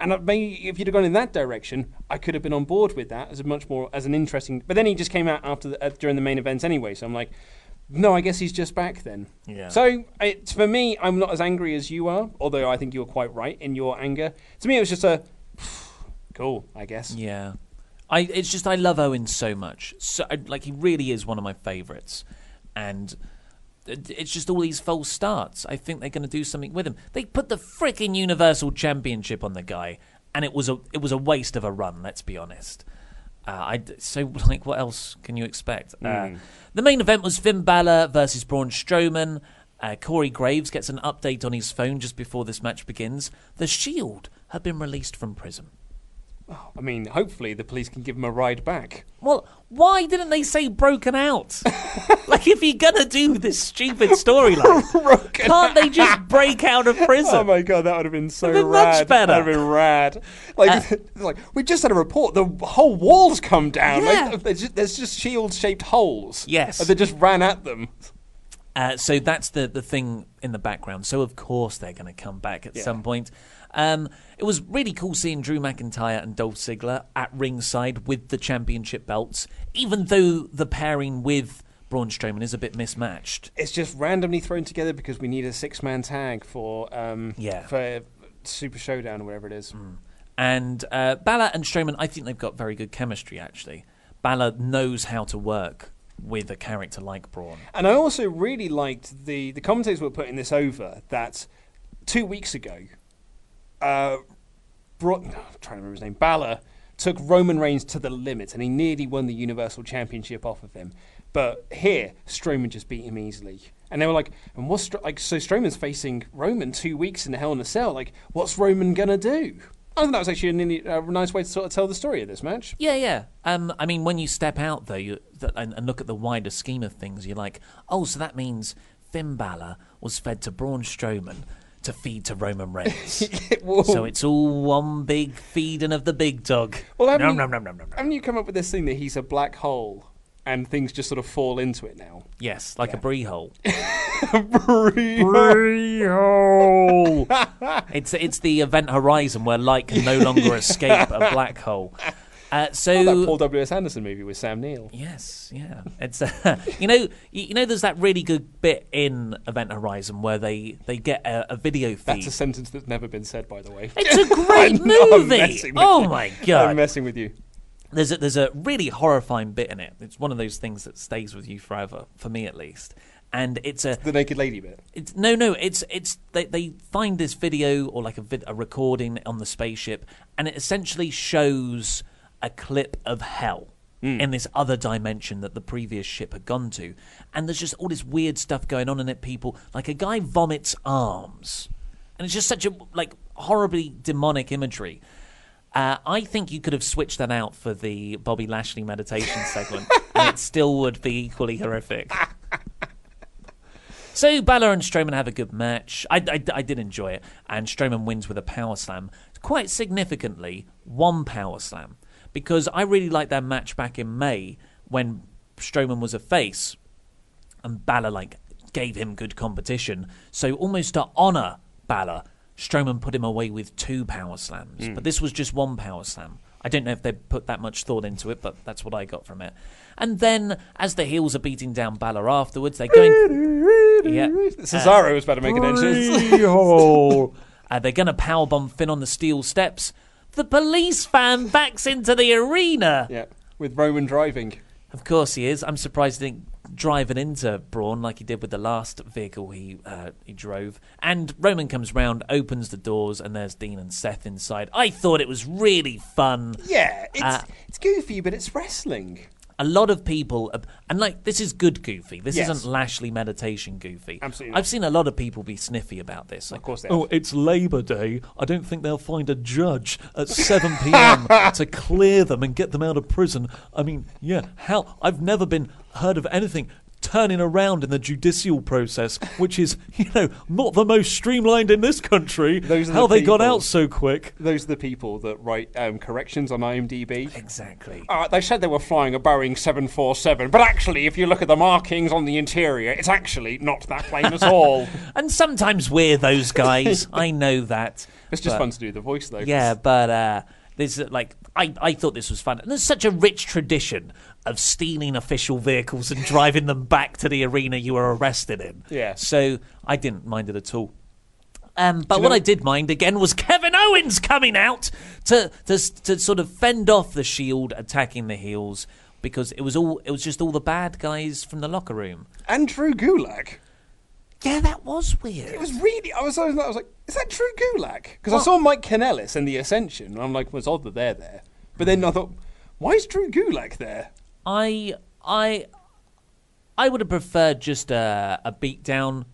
A: And maybe if you'd have gone in that direction, I could have been on board with that as a much more as an interesting. But then he just came out after the, uh, during the main events anyway, so I'm like, no, I guess he's just back then.
C: Yeah.
A: So it's for me, I'm not as angry as you are, although I think you were quite right in your anger. To me, it was just a cool, I guess.
C: Yeah. I it's just I love Owen so much. So like he really is one of my favorites. And it's just all these false starts. I think they're going to do something with him. They put the freaking Universal Championship on the guy and it was a it was a waste of a run, let's be honest. Uh, I so like what else can you expect? Uh, the main event was Finn Balor versus Braun Strowman. Uh, Corey Graves gets an update on his phone just before this match begins. The Shield have been released from prison.
A: I mean, hopefully the police can give him a ride back.
C: Well, why didn't they say broken out? like, if you're gonna do this stupid storyline, can't they just break out of prison?
A: Oh my god, that would have been so
C: Would've been
A: rad.
C: much better.
A: That would have been rad. Like, it's like we just had a report. The whole walls come down.
C: Yeah.
A: Like, there's, just, there's just shield-shaped holes.
C: Yes.
A: And they just ran at them.
C: Uh, so that's the the thing in the background. So of course they're going to come back at some point. Um, it was really cool seeing Drew McIntyre and Dolph Ziggler at ringside with the championship belts, even though the pairing with Braun Strowman is a bit mismatched.
A: It's just randomly thrown together because we need a six-man tag for um
C: Yeah.
A: for Super Showdown or whatever it is.
C: And uh, Balor and Strowman, I think they've got very good chemistry. Actually, Balor knows how to work with a character like Braun.
A: And I also really liked the the commentators were putting this over that two weeks ago, uh, brought, I'm trying to remember his name, Balor took Roman Reigns to the limit, and he nearly won the Universal Championship off of him. But here, Strowman just beat him easily. And they were like, and what's like? So Strowman's facing Roman two weeks in the Hell in a Cell. Like, what's Roman gonna do? I think that was actually a, a nice way to sort of tell the story of this match.
C: Yeah, yeah. Um, I mean, when you step out though, you, and, and look at the wider scheme of things, you're like, oh, so that means Finn Balor was fed to Braun Strowman to feed to Roman Reigns.
A: Whoa.
C: so it's all one big feeding of the big dog.
A: Well, haven't,
C: Nom,
A: you,
C: nom, nom, nom, nom,
A: haven't you come up with this thing that he's a black hole and things just sort of fall into it now?
C: Yes, like a brie hole.
A: Brie
C: hole. it's it's the event horizon where light can no longer escape a black hole. Uh, so
A: Oh, that Paul W. S. Anderson movie with Sam Neill.
C: Yes, yeah. It's uh, you know you, know there's that really good bit in Event Horizon where they they get a, a video feed.
A: That's a sentence that's never been said, by the way.
C: It's a great
A: I know, I'm
C: movie. Oh
A: you.
C: my God.
A: I'm messing with you.
C: There's a, there's a really horrifying bit in it. It's one of those things that stays with you forever, for me at least. And it's a
A: The naked lady bit.
C: it's no no it's it's they they find this video or like a vid, a recording on the spaceship, and it essentially shows a clip of hell. In this other dimension that the previous ship had gone to, and there's just all this weird stuff going on in it. People like a guy vomits arms, and it's just such a like horribly demonic imagery. Uh, I think you could have switched that out for the Bobby Lashley meditation segment, and it still would be equally horrific. So Balor and Strowman have a good match. I, I, I did enjoy it, and Strowman wins with a power slam. Quite significantly, one power slam, because I really liked that match back in May when Strowman was a face, and Balor like gave him good competition. So almost to honour Balor, Strowman put him away with two power slams, but this was just one power slam. I don't know if they put that much thought into it, but that's what I got from it. And then, as the heels are beating down Balor afterwards, they're going. yeah,
A: Cesaro was about to make an entrance.
C: Uh, they're going to powerbomb Finn on the steel steps. The police van backs into the arena.
A: yeah, with Roman driving.
C: Of course he is. I'm surprised he didn't drive it into Braun like he did with the last vehicle he uh, he drove. And Roman comes round, opens the doors, and there's Dean and Seth inside. I thought it was really fun.
A: Yeah, it's
C: Uh,
A: it's goofy, but it's wrestling.
C: A lot of people, and like this is good goofy. This
A: Yes.
C: isn't Lashley meditation goofy.
A: Absolutely
C: I've seen a lot of people be sniffy about this. Like,
A: Of course they
B: Oh,
A: are.
B: it's Labour Day. I don't think they'll find a judge at 7 p.m. to clear them and get them out of prison. I mean, yeah, how? I've never been heard of anything turning around in the judicial process, which is, you know, not the most streamlined in this country.
A: Those
B: how
A: the
B: they got out so quick.
A: Those are the people that write um, corrections on IMDb.
C: exactly.
A: Uh, they said they were flying a Boeing 747, but actually, if you look at the markings on the interior, it's actually not that plane at all.
C: And sometimes we're those guys. I know that.
A: It's just
C: But-
A: fun to do the voice, though.
C: Yeah, but uh, this is like I, I thought this was fun. And there's such a rich tradition of stealing official vehicles and driving them back to the arena you were arrested in.
A: Yeah.
C: So I didn't mind it at all. Um, but what
A: know-
C: I did mind again was Kevin Owens coming out to, to to sort of fend off the Shield attacking the heels because it was all it was just all the bad guys from the locker room.
A: And Drew Gulak.
C: Yeah, that was weird.
A: It was really. I was, I was, I was like, is that Drew Gulak? Because I saw Mike Kanellis in the Ascension, and I'm like, well, it's odd that they're there. But then I thought, why is Drew Gulak there?
C: I I I would have preferred just a, a beatdown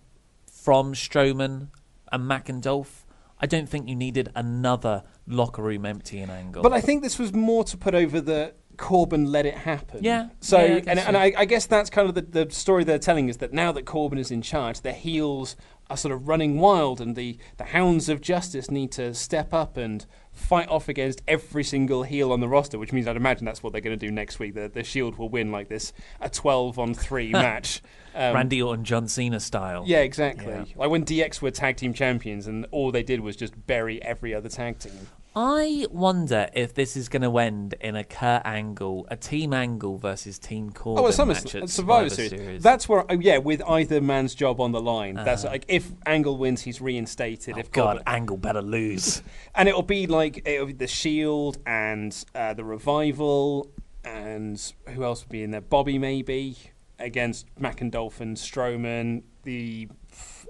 C: from Strowman and McIndolf. I don't think you needed another locker room emptying angle.
A: But I think this was more to put over the Corbin let it happen.
C: Yeah,
A: So,
C: yeah, I
A: and,
C: so.
A: and I, I guess that's kind of the, the story they're telling is that now that Corbin is in charge, the heels are sort of running wild, and the, the hounds of justice need to step up and fight off against every single heel on the roster, which means I'd imagine that's what they're going to do next week. The, the Shield will win like this a 12 on 3 match. Um,
C: Randy Orton, John Cena style.
A: Yeah, exactly.
C: Yeah.
A: Like when DX were tag team champions, and all they did was just bury every other tag team.
C: I wonder if this is going to end in a Kurt Angle, a Team Angle versus Team Corbin
A: Oh, at
C: match at
A: Survivor
C: Survivor
A: Series. That's where, oh, yeah, with either man's job on the line. That's like if Angle wins, he's reinstated.
C: oh
A: if
C: God,
A: Corbin-
C: Angle better lose.
A: and it'll be like it'll be the Shield and uh, the Revival, and who else would be in there? Bobby maybe against McIndolph and Strowman, the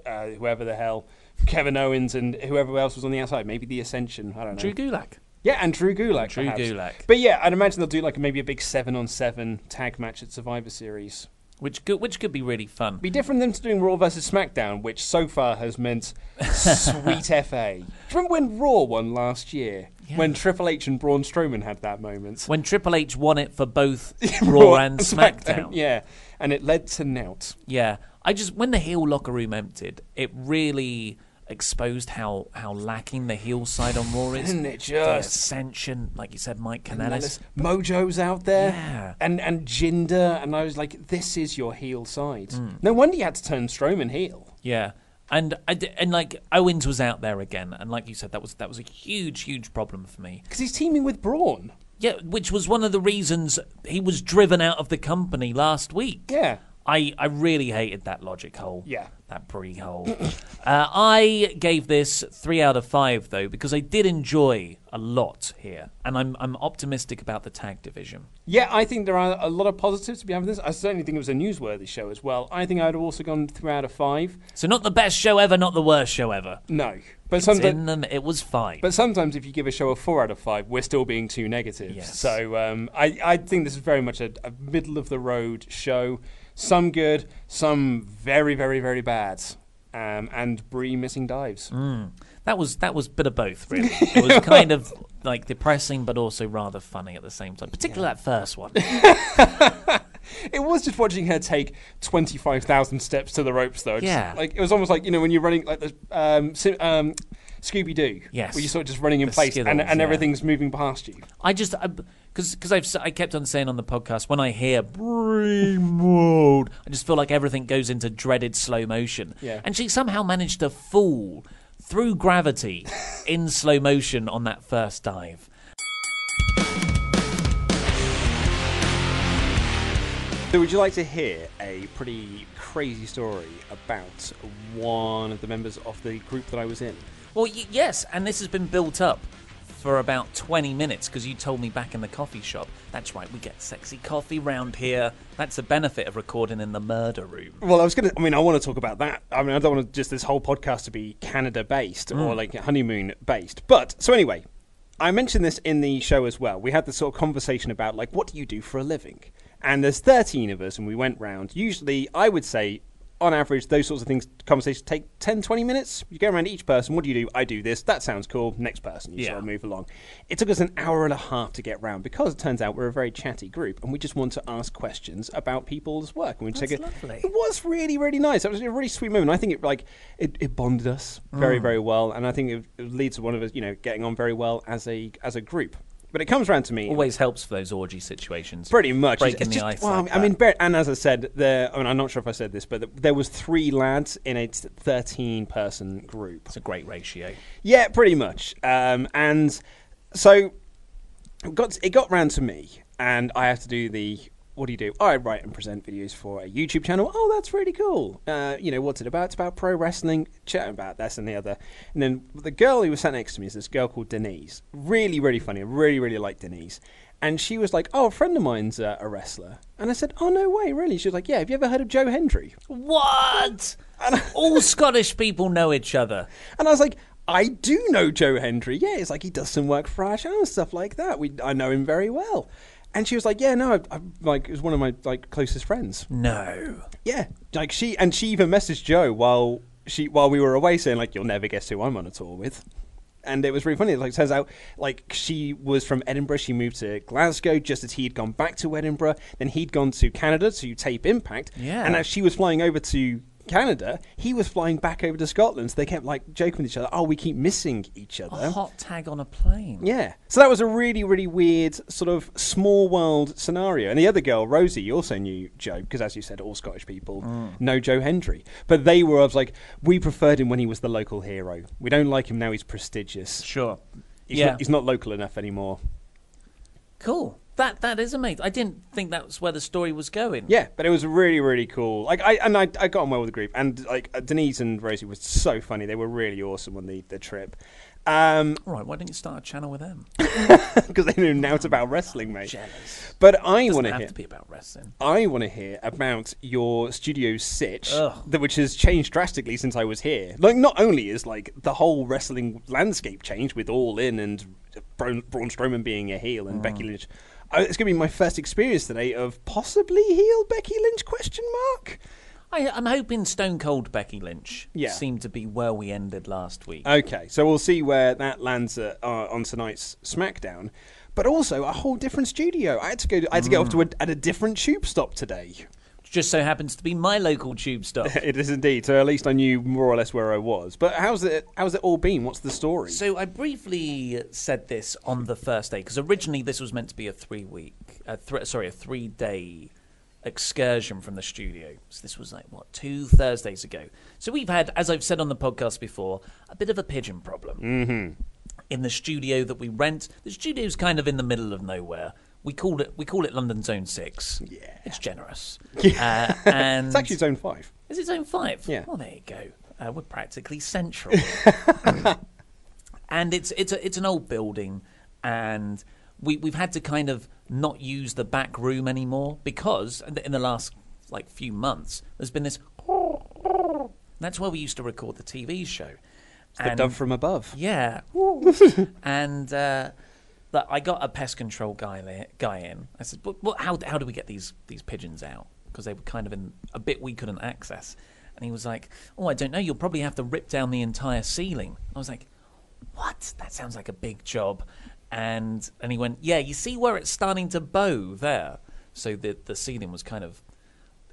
A: uh, whoever the hell, Kevin Owens and whoever else was on the outside. Maybe the Ascension. I don't know.
C: Drew Gulak.
A: Yeah, and Drew Gulak.
C: Drew
A: perhaps.
C: Gulak.
A: But yeah, I'd imagine they'll do like maybe a big seven on seven tag match at Survivor Series.
C: Which could, which could be really fun.
A: Be different than doing Raw versus SmackDown, which so far has meant sweet FA. Do you remember when Raw won last year? When Triple H and Braun Strowman had that moment?
C: When Triple H won it for both Raw and SmackDown.
A: Yeah, and it led to Nout.
C: Yeah, I just when the heel locker room emptied, it really exposed how how lacking the heel side on Raw is.
A: Isn't it
C: The
A: just?
C: ascension, like you said, Mike
A: And
C: Kanellis.
A: then there's Mojo's out there,
C: Yeah.
A: and and Jinder, and I was like, this is your heel side.
C: Mm.
A: No wonder you had to turn Strowman heel.
C: Yeah. And I d- and like Owens was out there again, and like you said, that was that was a huge, huge problem for me.
A: Because he's teaming with Braun.
C: Yeah, which was one of the reasons he was driven out of the company last week.
A: Yeah.
C: I, I really hated that logic hole.
A: Yeah.
C: That Brie hole. uh, I gave this three out of five though because I did enjoy a lot here, and I'm I'm optimistic about the tag division.
A: Yeah, I think there are a lot of positives to be having this. I certainly think it was a newsworthy show as well. I think I'd have also gone three out of five.
C: So not the best show ever, not the worst show ever.
A: No, but
C: It's
A: sometimes
C: in them, it was fine.
A: But sometimes, if you give a show a four out of five, we're still being too negative.
C: Yes.
A: So um, I, I think this is very much a, a middle of the road show. Some good, some very, very, very bad, um, and Brie missing dives.
C: Mm. That was that was a bit of both, really. It was kind of like depressing, but also rather funny at the same time. Particularly that first one.
A: It was just watching her take twenty five thousand steps to the ropes, though. Just,
C: Yeah.
A: like it was almost like you know when you're running like the um, si- um, Scooby Doo.
C: Yes.
A: where you're sort of just running in
C: The
A: place and,
C: Skittles,
A: and
C: yeah.
A: everything's moving past you.
C: I just because because I've I kept on saying on the podcast when I hear Brie mode, I just feel like everything goes into dreaded slow motion.
A: Yeah.
C: And she somehow managed to fall through gravity in slow motion on that first dive.
A: So, would you like to hear a pretty crazy story about one of the members of the group that I was in?
C: Well, y- yes, and this has been built up for about 20 minutes because you told me back in the coffee shop. That's right, we get sexy coffee round here. That's the benefit of recording in the murder room.
A: Well, I was going to. I mean, I want to talk about that. I mean, I don't want just this whole podcast to be Canada based or
C: Mm.
A: like honeymoon based. But so anyway, I mentioned this in the show as well. We had this sort of conversation about like, what do you do for a living? And there's 13 of us, and we went round. Usually, I would say, on average, those sorts of things, conversations take 10, 20 minutes. You go around each person. What do you do? I do this. That sounds cool. Next person. You
C: Yeah.
A: sort of move along. It took us an hour and a half to get round because it turns out we're a very chatty group, and we just want to ask questions about people's work. And we just
C: That's
A: it.
C: lovely.
A: It was really, really nice. It was a really sweet moment. I think it like it, it bonded us very,
C: Mm.
A: very well, and I think it, it leads to one of us, you know, getting on very well as a as a group. But it comes round to me.
C: Always helps for those orgy situations.
A: Pretty much,
C: Breaking
A: It's
C: the
A: just-
C: ice.
A: Well,
C: like
A: I mean, bear- and as I said, there. I mean, I'm not sure if I said this, but th- there was three lads in a 13 person group.
C: it's a great ratio.
A: Yeah, pretty much. Um, and so got it got round to me, and I have to do the. What do you do? I write and present videos for a YouTube channel. Oh, that's really cool. Uh, you know, what's it about? It's about pro wrestling, chatting about this and the other. And then the girl who was sat next to me is this girl called Denise. Really, really funny. I really, really like Denise. And she was like, "Oh, a friend of mine's uh, a wrestler." And I said, "Oh, no way, really?" She was like, "Yeah. Have you ever heard of Joe Hendry?"
C: What? And All Scottish people know each other.
A: And I was like, I do know Joe Hendry. Yeah, it's like he does some work for our channel and stuff like that. We, I know him very well. And she was like, Yeah, no, I, I, like it was one of my like closest friends.
C: No.
A: Yeah, like she and she even messaged Joe while she while we were away, saying like, "You'll never guess who I'm on a tour with." And it was really funny. Like, turns out, like she was from Edinburgh. She moved to Glasgow just as he'd gone back to Edinburgh. Then he'd gone to Canada to tape Impact.
C: Yeah.
A: And as she was flying over to Canada, he was flying back over to Scotland. So they kept like joking with each other. Oh, we keep missing each other.
C: A hot tag on a plane.
A: Yeah. So that was a really, really weird sort of small world scenario. And the other girl, Rosie, you also knew Joe, because as you said, all Scottish people
C: Mm.
A: know Joe Hendry. But they were I was like, we preferred him when he was the local hero. We don't like him now he's prestigious.
C: Sure.
A: He's,
C: Yeah.
A: not, he's not local enough anymore.
C: Cool. That that is amazing. I didn't think that was where the story was going.
A: Yeah, but it was really, really cool. Like I and I, I got on well with the group, and like uh, Denise and Rosie were so funny. They were really awesome on the the trip. Um,
C: All right. Why didn't you start a channel with them?
A: because they knew now it's about wrestling, mate.
C: Jealous.
A: But I want to
C: have
A: hear.
C: to be about wrestling.
A: I want to hear about your studio sitch, that which has changed drastically since I was here. Like, not only is like the whole wrestling landscape changed with All In and Braun, Braun Strowman being a heel and
C: Mm.
A: Becky Lynch. Uh, it's going to be my first experience today of possibly heel Becky Lynch? Question mark.
C: I, I'm hoping Stone Cold Becky Lynch
A: Yeah.
C: seemed to be where we ended last week.
A: Okay, so we'll see where that lands uh, uh, on tonight's SmackDown. But also a whole different studio. I had to go. I had to get off to a, at a different tube stop today.
C: Just so happens to be my local tube stop.
A: it is indeed. So at least I knew more or less where I was. But how's it? How's it all been? What's the story?
C: So I briefly said this on the first day because originally this was meant to be a three-week, uh, th- sorry, a three-day excursion from the studio. So this was like what two Thursdays ago. So we've had, as I've said on the podcast before, a bit of a pigeon problem
A: Mm-hmm.
C: in the studio that we rent. The studio's kind of in the middle of nowhere. We call it we call it London Zone Six. Yeah, it's generous. Uh, and
A: It's actually Zone Five.
C: Is it Zone Five?
A: Yeah.
C: Well, there you go. Uh, we're practically central. and it's it's a, it's an old building, and we we've had to kind of not use the back room anymore because in the last like few months there's been this. That's where we used to record the TV show.
A: It's the dove from above.
C: Yeah. and uh, I got a pest control guy there, guy in. I said, "What? what how how do we get these these pigeons out? Because they were kind of in a bit we couldn't access." And he was like, "Oh, I don't know. You'll probably have to rip down the entire ceiling." I was like, "What? That sounds like a big job." And and he went, "Yeah, you see where it's starting to bow there." So the the ceiling was kind of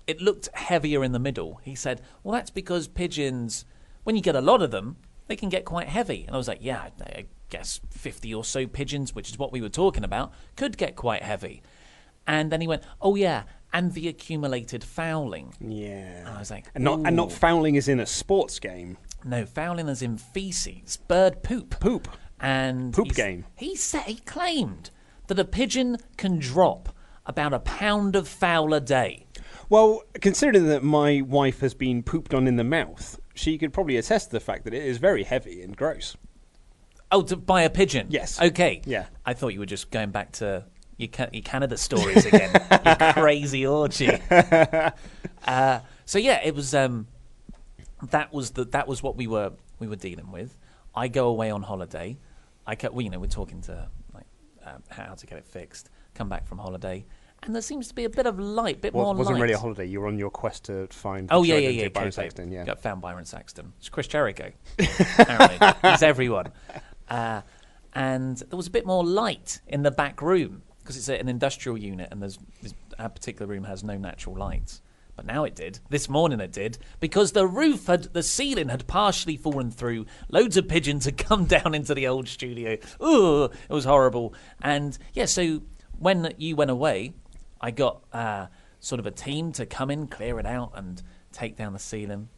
C: it looked heavier in the middle. He said, "Well, that's because pigeons, when you get a lot of them, they can get quite heavy." And I was like, "Yeah, I guess fifty or so pigeons, which is what we were talking about, could get quite heavy." And then he went, "Oh yeah, and the accumulated fouling."
A: Yeah.
C: And I was like,
A: And not and not fouling is in a sports game.
C: No, fouling as in feces, bird poop.
A: Poop.
C: And
A: Poop game.
C: He said he claimed that a pigeon can drop about a pound of foul a day.
A: Well, considering that my wife has been pooped on in the mouth, she could probably attest to the fact that it is very heavy and gross.
C: Oh, to buy a pigeon?
A: Yes.
C: Okay.
A: Yeah.
C: I thought you were just going back to your, Ca- your Canada stories again. you crazy orgy. uh, so yeah, it was. Um, that was the that was what we were we were dealing with. I go away on holiday. I ca- well, you know, we're talking to like um, how to get it fixed. Come back from holiday, and there seems to be a bit of light, bit
A: Well,
C: more
A: it wasn't
C: light.
A: really a holiday. You were on your quest to find.
C: Oh yeah, yeah, yeah.
A: Byron
C: okay,
A: Saxton, yeah.
C: Got found Byron Saxton. It's Chris Jericho. Apparently, he's everyone. Uh, and there was a bit more light in the back room because it's an industrial unit, and there's this our particular room has no natural lights. But now it did. This morning it did because the roof had, the ceiling had partially fallen through. Loads of pigeons had come down into the old studio. Ooh, it was horrible. And yeah, so when you went away, I got uh, sort of a team to come in, clear it out, and take down the ceiling.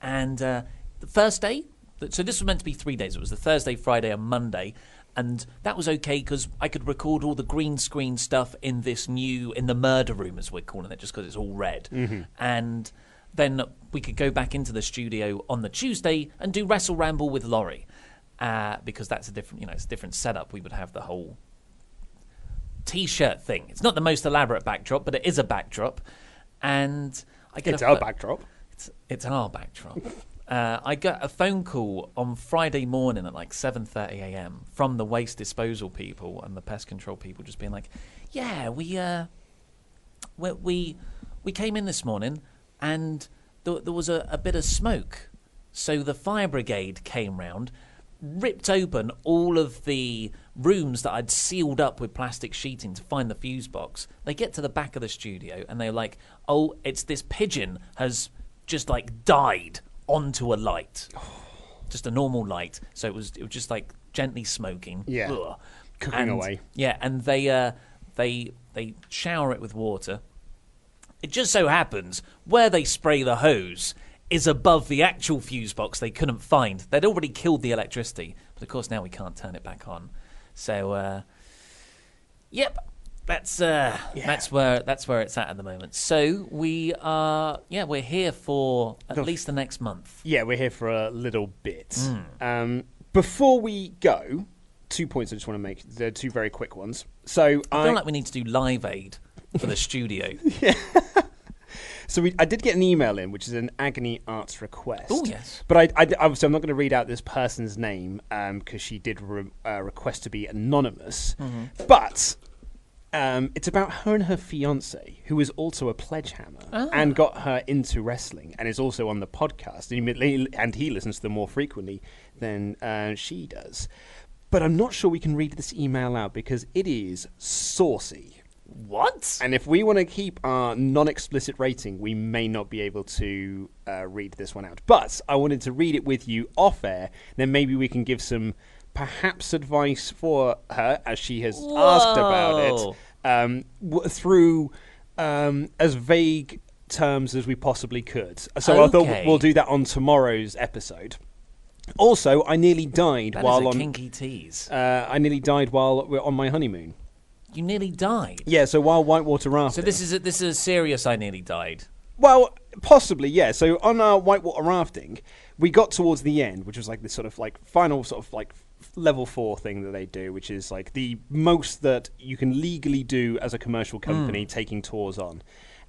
C: And uh, the first day, so this was meant to be three days. It was the Thursday, Friday, and Monday. And that was okay because I could record all the green screen stuff in this new, in the murder room, as we're calling it, just because it's all red.
A: Mhm.
C: And then we could go back into the studio on the Tuesday and do Wrestle Ramble with Laurie. Uh, because that's a different, you know, it's a different setup. We would have the whole t-shirt thing. It's not the most elaborate backdrop, but it is a backdrop. And I get
A: It's
C: a
A: our backdrop.
C: It's, it's our backdrop. uh, I got a phone call on Friday morning at like 7:30 a.m. from the waste disposal people and the pest control people, just being like, "Yeah, we uh, we we, we came in this morning and there, there was a, a bit of smoke, so the fire brigade came round." Ripped open all of the rooms that I'd sealed up with plastic sheeting to find the fuse box. They get to the back of the studio and they're like, "Oh, it's this pigeon has just like died onto a light, just a normal light. So it was it was just like gently smoking.
A: Yeah.
C: Ugh.
A: Cooking
C: And-
A: away.
C: Yeah, and they uh, they they shower it with water. It just so happens where they spray the hose is above the actual fuse box they couldn't find. They'd already killed the electricity, but of course now we can't turn it back on. So, uh, yep, that's uh, that's where that's where it's at at the moment. So we are, yeah, we're here for at least the next month.
A: Yeah, we're here for a little bit.
C: Mm.
A: Um, before we go, two points I just want to make. They're two very quick ones. So
C: I feel like we need to do Live Aid for the studio.
A: So we, I did get an email in, which is an agony arts request.
C: Oh, yes.
A: But I, I obviously I'm not going to read out this person's name because she did re, uh, request to be anonymous.
C: Mhm.
A: But um, it's about her and her fiance, who is also a pledgehammer
C: Ah.
A: and got her into wrestling, and is also on the podcast, and he, and he listens to them more frequently than uh, she does. But I'm not sure we can read this email out because it is saucy.
C: What?
A: And if we want to keep our non-explicit rating, we may not be able to uh, read this one out. But I wanted to read it with you off air. Then maybe we can give some perhaps advice for her as she has asked about it um, w- through um, as vague terms as we possibly could. So I thought we'll do that on tomorrow's episode. Also, I nearly died
C: That
A: while on.
C: kinky tease.
A: Uh, I nearly died while we're on my honeymoon.
C: You nearly died.
A: Yeah, so while whitewater rafting.
C: So this is a, this is a serious. I nearly died.
A: Well, possibly, yeah. So on our whitewater rafting, we got towards the end, which was like this sort of like final sort of like level four thing that they do, which is like the most that you can legally do as a commercial company taking tours on.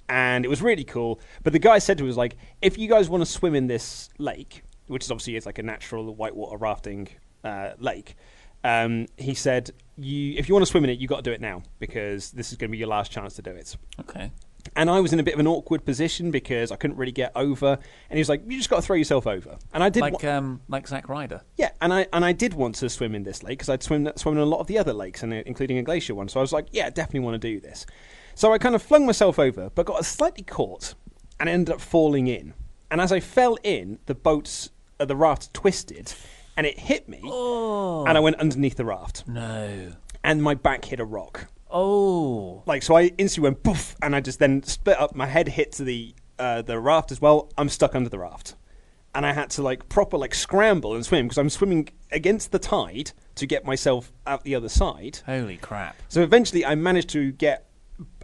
A: And it was really cool. But the guy said to us like, if you guys want to swim in this lake, which is obviously it's like a natural whitewater rafting uh, lake, um, he said, you if you want to swim in it, you've got to do it now because this is going to be your last chance to do it.
C: Okay.
A: And I was in a bit of an awkward position because I couldn't really get over. And he was like, "You just got to throw yourself over." And I did,
C: Like
A: wa-
C: um like Zack Ryder.
A: yeah. And I and I did want to swim in this lake because I'd swim swum in a lot of the other lakes, and uh, including a glacier one. So I was like, "Yeah, definitely want to do this." So I kind of flung myself over, but got slightly caught, and ended up falling in. And as I fell in, the boat's uh, the raft twisted, and it hit me, and I went underneath the raft,
C: No.
A: and my back hit a rock.
C: Oh.
A: Like so, I instantly went poof, and I just then split up. My head hit to the uh, the raft as well. I'm stuck under the raft, and I had to like proper like scramble and swim because I'm swimming against the tide to get myself out the other side.
C: Holy crap.
A: So eventually, I managed to get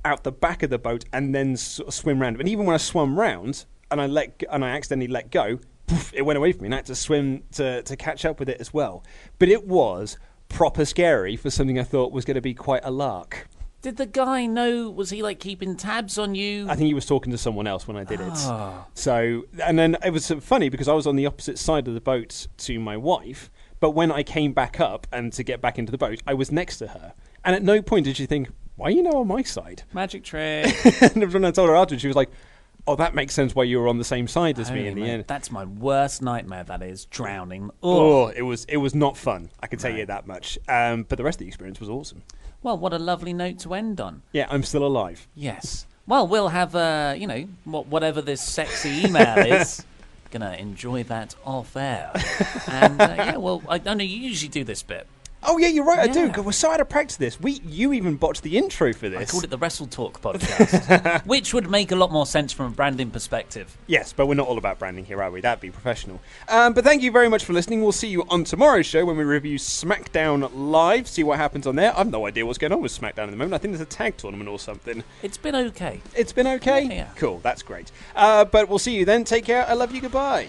A: out the back of the boat and then sort of swim round. And even when I swam round and I let and I accidentally let go, poof, it went away from me, and I had to swim to to catch up with it as well. But it was proper scary for something I thought was going to be quite a lark.
C: Did the guy know? Was he like keeping tabs on you?
A: I think he was talking to someone else when I did it.
C: Ah.
A: So, and then it was funny because I was on the opposite side of the boat to my wife, but when I came back up and to get back into the boat, I was next to her. And at no point did she think, why are you now on my side?
C: Magic trick.
A: and when I told her afterwards, she was like, oh, that makes sense why you were on the same side as me in the
C: man,
A: end.
C: That's my worst nightmare. That is drowning. Oh.
A: Oh, it was it was not fun. I can tell you that much. Um, but the rest of the experience was awesome.
C: Well, what a lovely note to end on.
A: Yeah, I'm still alive.
C: Yes. Well, we'll have, uh, you know, wha- whatever this sexy email is. Gonna enjoy that off air. And uh, yeah, well, I don't know. You usually do this bit.
A: Oh yeah, you're right. I do.
C: Yeah.
A: we're so out of practice. This we you even botched the intro for this.
C: I called it the Wrestle Talk podcast, which would make a lot more sense from a branding perspective.
A: Yes, but we're not all about branding here, are we? That'd be professional. Um, but thank you very much for listening. We'll see you on tomorrow's show when we review SmackDown Live, see what happens on there. I've no idea what's going on with SmackDown at the moment. I think there's a tag tournament or something.
C: It's been okay.
A: It's been okay?
C: Yeah.
A: Cool, that's great. Uh, but we'll see you then. Take care. I love you. Goodbye.